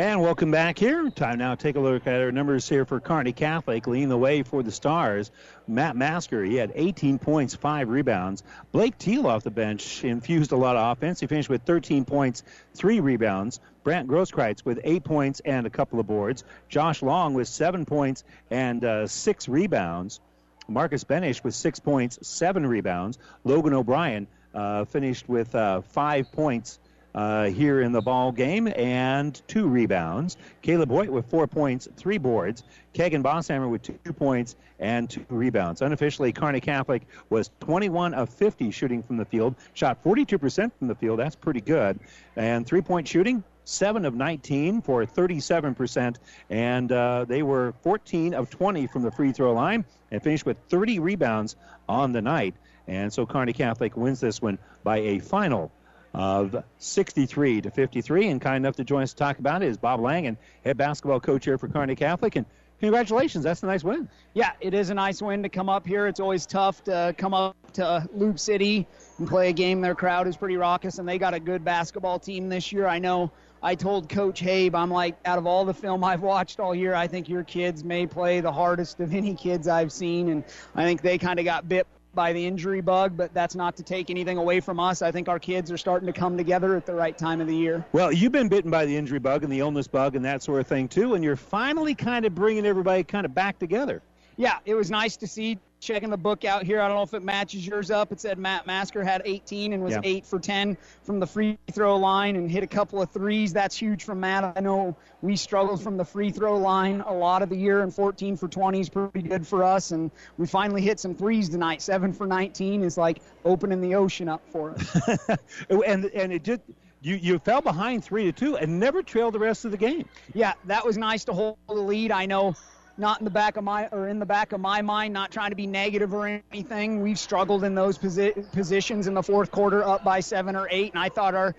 And welcome back here. Time now take a look at our numbers here for Kearney Catholic, leading the way for the Stars. Matt Masker, he had 18 points, five rebounds. Blake Teal off the bench infused a lot of offense. He finished with 13 points, three rebounds. Brant Grosskreitz with eight points and a couple of boards. Josh Long with seven points and uh, six rebounds. Marcus Benish with six points, seven rebounds. Logan O'Brien uh, finished with uh, five points uh, here in the ball game and two rebounds. Caleb Hoyt with four points, three boards. Kagan Bosshammer with two points and two rebounds. Unofficially, Kearney Catholic was 21 of 50 shooting from the field, shot 42% from the field. That's pretty good. And three point shooting, 7 of 19 for 37%, and uh, they were 14 of 20 from the free throw line and finished with 30 rebounds on the night. And so Kearney Catholic wins this one by a final of 63 to 53. And kind enough to join us to talk about it is Bob Langen, head basketball coach here for Kearney Catholic. And congratulations, that's a nice win. Yeah, it is a nice win to come up here. It's always tough to come up to Loup City and play a game. Their crowd is pretty raucous, and they got a good basketball team this year. I know. I told Coach Habe, I'm like, out of all the film I've watched all year, I think your kids may play the hardest of any kids I've seen. And I think they kind of got bit by the injury bug, but that's not to take anything away from us. I think our kids are starting to come together at the right time of the year. Well, you've been bitten by the injury bug and the illness bug and that sort of thing too, and you're finally kind of bringing everybody kind of back together. Yeah, it was nice to see checking the book out here. I don't know if it matches yours up. It said Matt Masker had 18 and was Yeah. 8 for 10 from the free throw line and hit a couple of threes. That's huge from Matt. I know we struggled from the free throw line a lot of the year, and 14 for 20 is pretty good for us. And we finally hit some threes tonight. 7 for 19 is like opening the ocean up for us. Oh, and and it just you you fell behind three to two and never trailed the rest of the game. yeah, that was nice to hold the lead. I know not in the back of my or in the back of my mind, not trying to be negative or anything. We've struggled in those posi- positions in the fourth quarter, up by seven or eight, and I thought our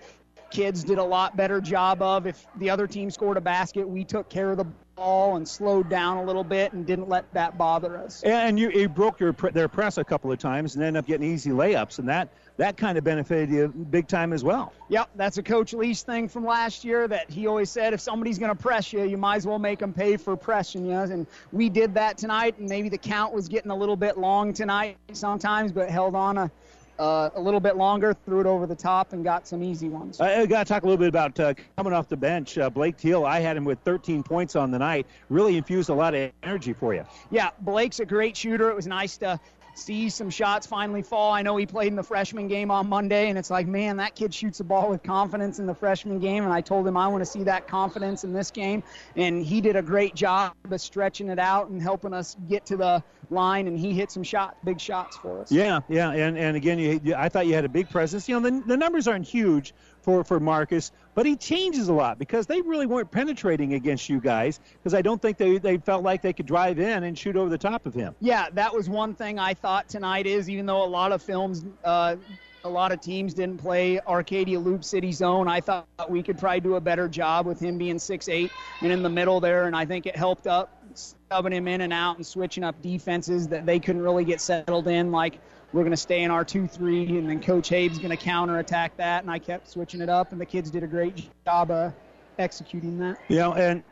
kids did a lot better job of if the other team scored a basket, we took care of the ball and slowed down a little bit and didn't let that bother us. And you, you broke your their press a couple of times and ended up getting easy layups, and that that kind of benefited you big time as well. Yep, that's a Coach Leash thing from last year that he always said if somebody's going to press you, you might as well make them pay for pressing you. And we did that tonight, and maybe the count was getting a little bit long tonight sometimes, but held on a, uh, a little bit longer, threw it over the top, and got some easy ones. I, I got to talk a little bit about uh, coming off the bench. Uh, Blake Teal, I had him with 13 points on the night. Really infused a lot of energy for you. Yeah, Blake's a great shooter. It was nice to see some shots finally fall. I know he played in the freshman game on Monday, and it's like, man, that kid shoots the ball with confidence in the freshman game. And I told him I want to see that confidence in this game. And he did a great job of stretching it out and helping us get to the line. And he hit some shots, big shots for us. Yeah, yeah, and and again, you, I thought you had a big presence. You know, the, the numbers aren't huge for for Marcus, but he changes a lot because they really weren't penetrating against you guys because I don't think they they felt like they could drive in and shoot over the top of him. Yeah, that was one thing I thought tonight is even though a lot of films uh, a lot of teams didn't play Arcadia Loup City zone. I thought we could probably do a better job with him being six eight and in the middle there, and I think it helped up stubbing him in and out and switching up defenses that they couldn't really get settled in. Like we're going to stay in our two three, and then Coach Habe's going to counter attack that, and I kept switching it up, and the kids did a great job of executing that. You know, and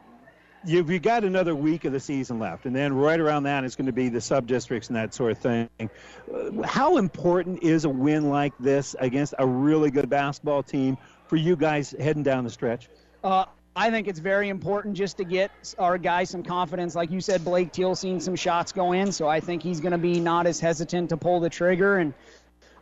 you've you got another week of the season left, and then right around that is going to be the sub districts and that sort of thing. Uh, How important is a win like this against a really good basketball team for you guys heading down the stretch? Uh, I think it's very important just to get our guys some confidence. Like you said, Blake Teal seen some shots go in, so I think he's going to be not as hesitant to pull the trigger. And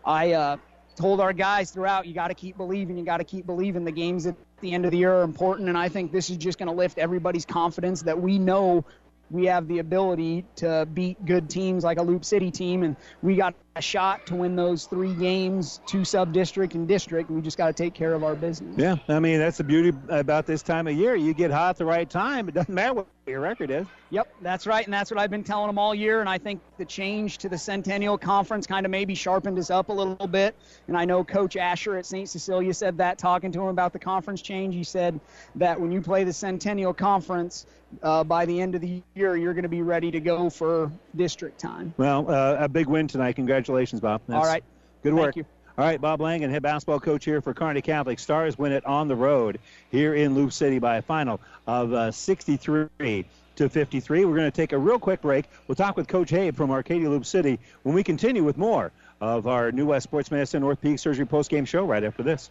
I uh, told our guys throughout, you got to keep believing. You got to keep believing. The games at the end of the year are important, and I think this is just going to lift everybody's confidence that we know we have the ability to beat good teams like a Loup City team, and we got shot to win those three games, two sub district and district. We just got to take care of our business. Yeah, I mean that's the beauty about this time of year. You get hot at the right time. It doesn't matter what your record is. Yep, that's right, and that's what I've been telling them all year. And I think the change to the Centennial Conference kind of maybe sharpened us up a little bit. And I know Coach Asher at St. Cecilia said that talking to him about the conference change. He said that when you play the Centennial Conference, uh, by the end of the year, you're going to be ready to go for district time. Well, uh, a big win tonight. Congratulations, Bob. All right. Good Thank work. you. All right, Bob Langen, head basketball coach here for Kearney Catholic. Stars win it on the road here in Loup City by a final of uh, 63 to 53. We're going to take a real quick break. We'll talk with Coach Habe from Arcadia Loup City when we continue with more of our New West Sports Medicine North Peak Surgery postgame show right after this.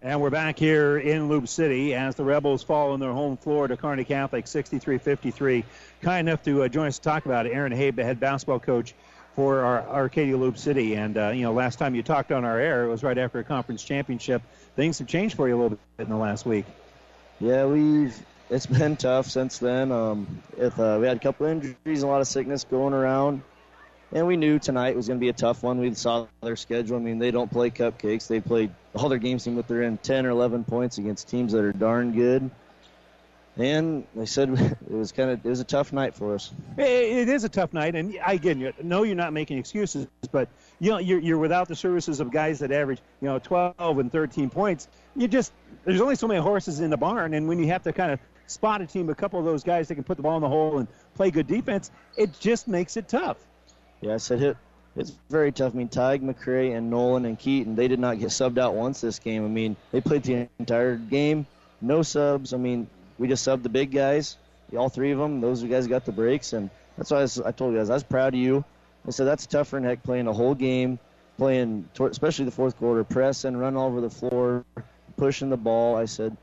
And we're back here in Loup City as the Rebels fall on their home floor to Kearney Catholic 63-53. Kind enough to uh, join us to talk about it, Aaron Habe, the head basketball coach for our Arcadia Loup City. And, uh, you know, last time you talked on our air, it was right after a conference championship. Things have changed for you a little bit in the last week. Yeah, we've it's been tough since then. Um, if uh, we had a couple injuries, a lot of sickness going around, and we knew tonight was going to be a tough one. We saw their schedule. I mean, they don't play cupcakes. They play all their games seem like they're in 10 or 11 points against teams that are darn good. And they said it was kind of it was a tough night for us. It, is a tough night, and again, you know you're not making excuses, but you know you're, you're without the services of guys that average you know 12 and 13 points. You just there's only so many horses in the barn, and when you have to kind of spot a team, a couple of those guys that can put the ball in the hole and play good defense, it just makes it tough. Yeah, I said it. It's very tough. I mean, Tig, McCray, and Nolan and Keaton, they did not get subbed out once this game. I mean, they played the entire game, no subs. I mean, we just subbed the big guys, all three of them. Those guys got the breaks, and that's why I, was, I told you guys I was proud of you. I said that's tougher than heck playing a whole game, playing especially the fourth quarter, press and run all over the floor, pushing the ball. I said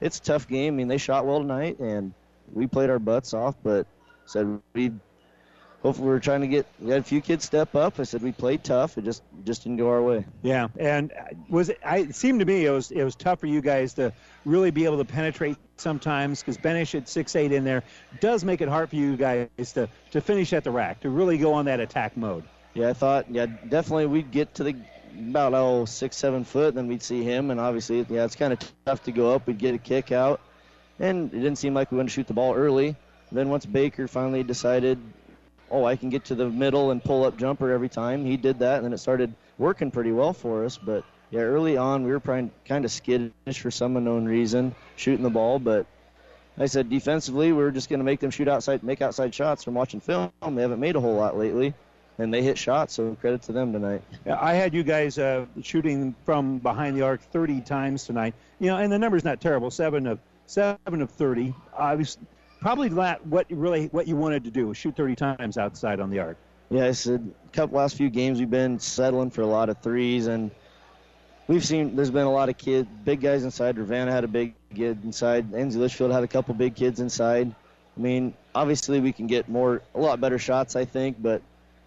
it's a tough game. I mean, they shot well tonight, and we played our butts off, but said we hopefully we are trying to get we had a few kids step up. I said we played tough. It just just didn't go our way. Yeah, and was it? I, it seemed to me it was it was tough for you guys to really be able to penetrate sometimes because Benish at six eight in there does make it hard for you guys to to finish at the rack to really go on that attack mode. Yeah, I thought yeah definitely we'd get to the about oh six seven foot, and then we'd see him, and obviously yeah it's kind of tough to go up. We'd get a kick out, and it didn't seem like we wanted to shoot the ball early. Then once Baker finally decided oh, I can get to the middle and pull up jumper every time. He did that, and then it started working pretty well for us. But yeah, early on we were kind kind of skittish for some unknown reason shooting the ball. But like I said defensively, we are just going to make them shoot outside, make outside shots from watching film. They haven't made a whole lot lately, and they hit shots. So credit to them tonight. Yeah, I had you guys uh, shooting from behind the arc 30 times tonight. You know, and the number's not terrible. Seven of seven of 30. I was probably not what you really what you wanted to do was shoot 30 times outside on the arc. Yeah, I said a couple last few games we've been settling for a lot of threes, and we've seen there's been a lot of kids, big guys inside. Ravenna had a big kid inside. Ansley Litchfield had a couple big kids inside. I mean, obviously we can get more, a lot better shots, I think, but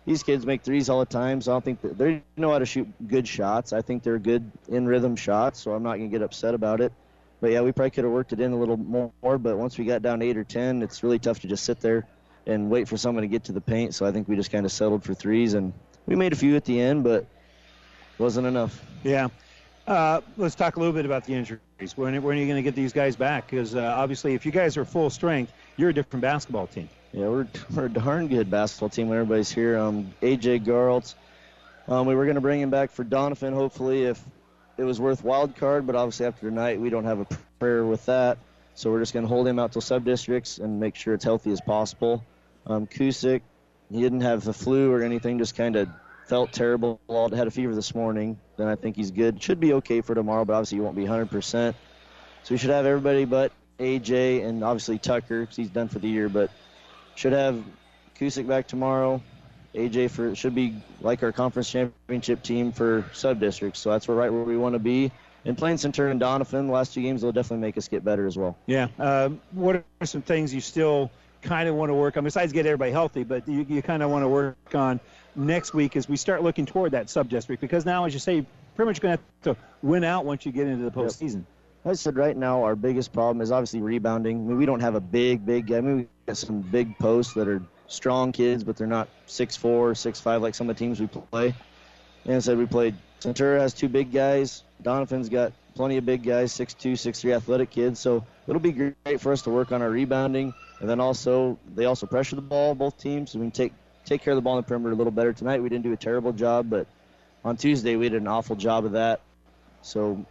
these kids make threes all the time, so I don't think they know how to shoot good shots. I think they're good in rhythm shots, so I'm not going to get upset about it. But yeah, we probably could have worked it in a little more. But once we got down eight or ten, it's really tough to just sit there and wait for someone to get to the paint. So I think we just kind of settled for threes, and we made a few at the end, but wasn't enough. Yeah. Uh, let's talk a little bit about the injuries. When, when are you going to get these guys back? Because uh, obviously, if you guys are full strength, you're a different basketball team. Yeah, we're, we're a darn good basketball team when everybody's here. Um, AJ Garltz, um, we were going to bring him back for Doniphan, hopefully, if it was worth wild card, but obviously after tonight, we don't have a prayer with that. So we're just going to hold him out till sub districts and make sure it's healthy as possible. Um, Kusick, he didn't have the flu or anything, just kind of felt terrible. Had a fever this morning. Then I think he's good. Should be okay for tomorrow, but obviously he won't be 100%. So we should have everybody but AJ and obviously Tucker because he's done for the year. But should have Kusick back tomorrow. AJ for should be like our conference championship team for sub districts. So that's where right where we want to be. And playing Centura and Doniphan the last two games will definitely make us get better as well. Yeah. Uh, what are some things you still kind of want to work on besides get everybody healthy? But you, you kind of want to work on next week as we start looking toward that sub district because now, as you say, pretty much going to have to win out once you get into the postseason. Yep. I said right now our biggest problem is obviously rebounding. I mean, we don't have a big, big. I mean, we got some big posts that are strong kids, but they're not six four, six five like some of the teams we play. And I said we played. Centura has two big guys. Doniphan's got plenty of big guys, six two, six three athletic kids. So it'll be great for us to work on our rebounding, and then also they also pressure the ball. Both teams, so we can take take care of the ball in the perimeter a little better. Tonight we didn't do a terrible job, but on Tuesday we did an awful job of that. So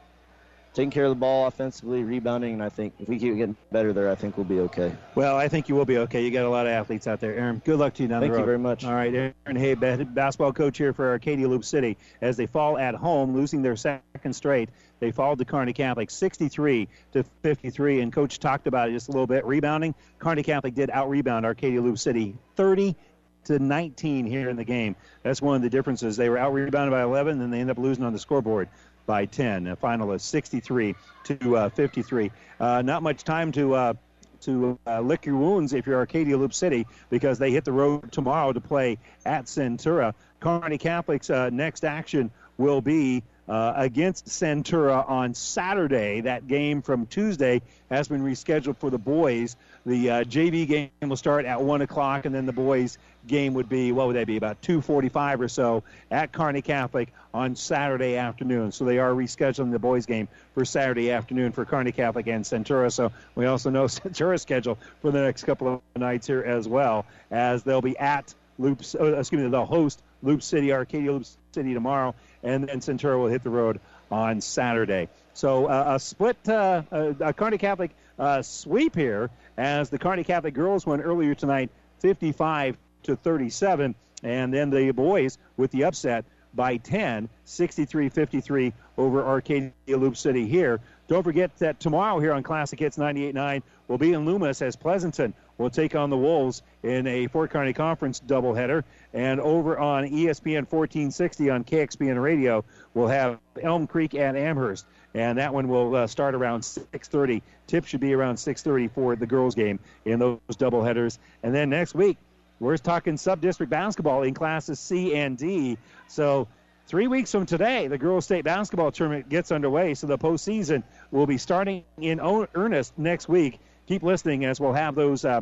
taking care of the ball offensively, rebounding, and I think if we keep getting better there, I think we'll be okay. Well, I think you will be okay. You got a lot of athletes out there. Aaron, good luck to you down Thank the road. Thank you very much. All right, Aaron Hay, basketball coach here for Arcadia Loup City. As they fall at home, losing their second straight, they fall to Kearney Catholic 63 to 53. And coach talked about it just a little bit. Rebounding, Kearney Catholic did out rebound Arcadia Loup City 30 to 19 here in the game. That's one of the differences. They were out rebounded by 11, and then they end up losing on the scoreboard by 10. A final of 63 to uh, 53. Uh, not much time to uh, to uh, lick your wounds if you're Arcadia Loup City because they hit the road tomorrow to play at Centura. Kearney Catholic's uh, next action will be uh, against Centura on Saturday. That game from Tuesday has been rescheduled for the boys. The uh, JV game will start at one o'clock, and then the boys game would be what would that be about 2:45 or so at Kearney Catholic on Saturday afternoon. So they are rescheduling the boys game for Saturday afternoon for Kearney Catholic and Centura. So we also know Centura's schedule for the next couple of nights here as well, as they'll be at Loops. Uh, excuse me, they'll host Loup City, Arcadia Loup City tomorrow, and then Centura will hit the road on Saturday. So uh, a split, uh, a Kearney Catholic uh, sweep here as the Kearney Catholic girls won earlier tonight, 55 to 37, and then the boys with the upset by 10, 63-53 over Arcadia Loup City here. Don't forget that tomorrow here on Classic Hits 98.9 we'll be in Loomis as Pleasanton will take on the Wolves in a Fort Kearney Conference doubleheader. And over on ESPN 1460 on KXPN Radio, we'll have Elm Creek and Amherst. And that one will uh, start around 6.30. Tip should be around 6.30 for the girls' game in those doubleheaders. And then next week, we're talking sub-district basketball in classes C and D. So three weeks from today, the girls' state basketball tournament gets underway. So the postseason will be starting in earnest next week. Keep listening as we'll have those uh,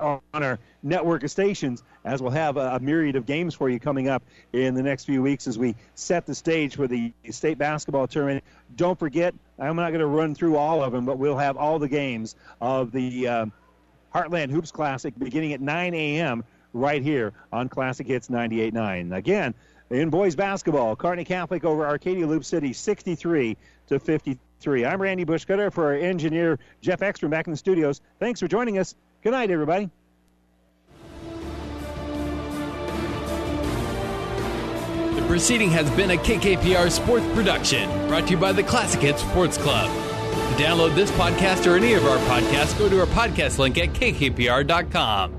on our network of stations, as we'll have a, a, myriad of games for you coming up in the next few weeks as we set the stage for the state basketball tournament. Don't forget, I'm not going to run through all of them, but we'll have all the games of the uh, Heartland Hoops Classic beginning at 9 a.m. right here on Classic Hits 98.9. Again, in boys basketball, Kearney Catholic over Arcadia Loup City 63 to 53. I'm Randy Bushcutter for our engineer Jeff Ekstrom back in the studios. Thanks for joining us. Good night, everybody. The proceeding has been a KKPR sports production brought to you by the Classic Hits Sports Club. To download this podcast or any of our podcasts, go to our podcast link at kkpr.com.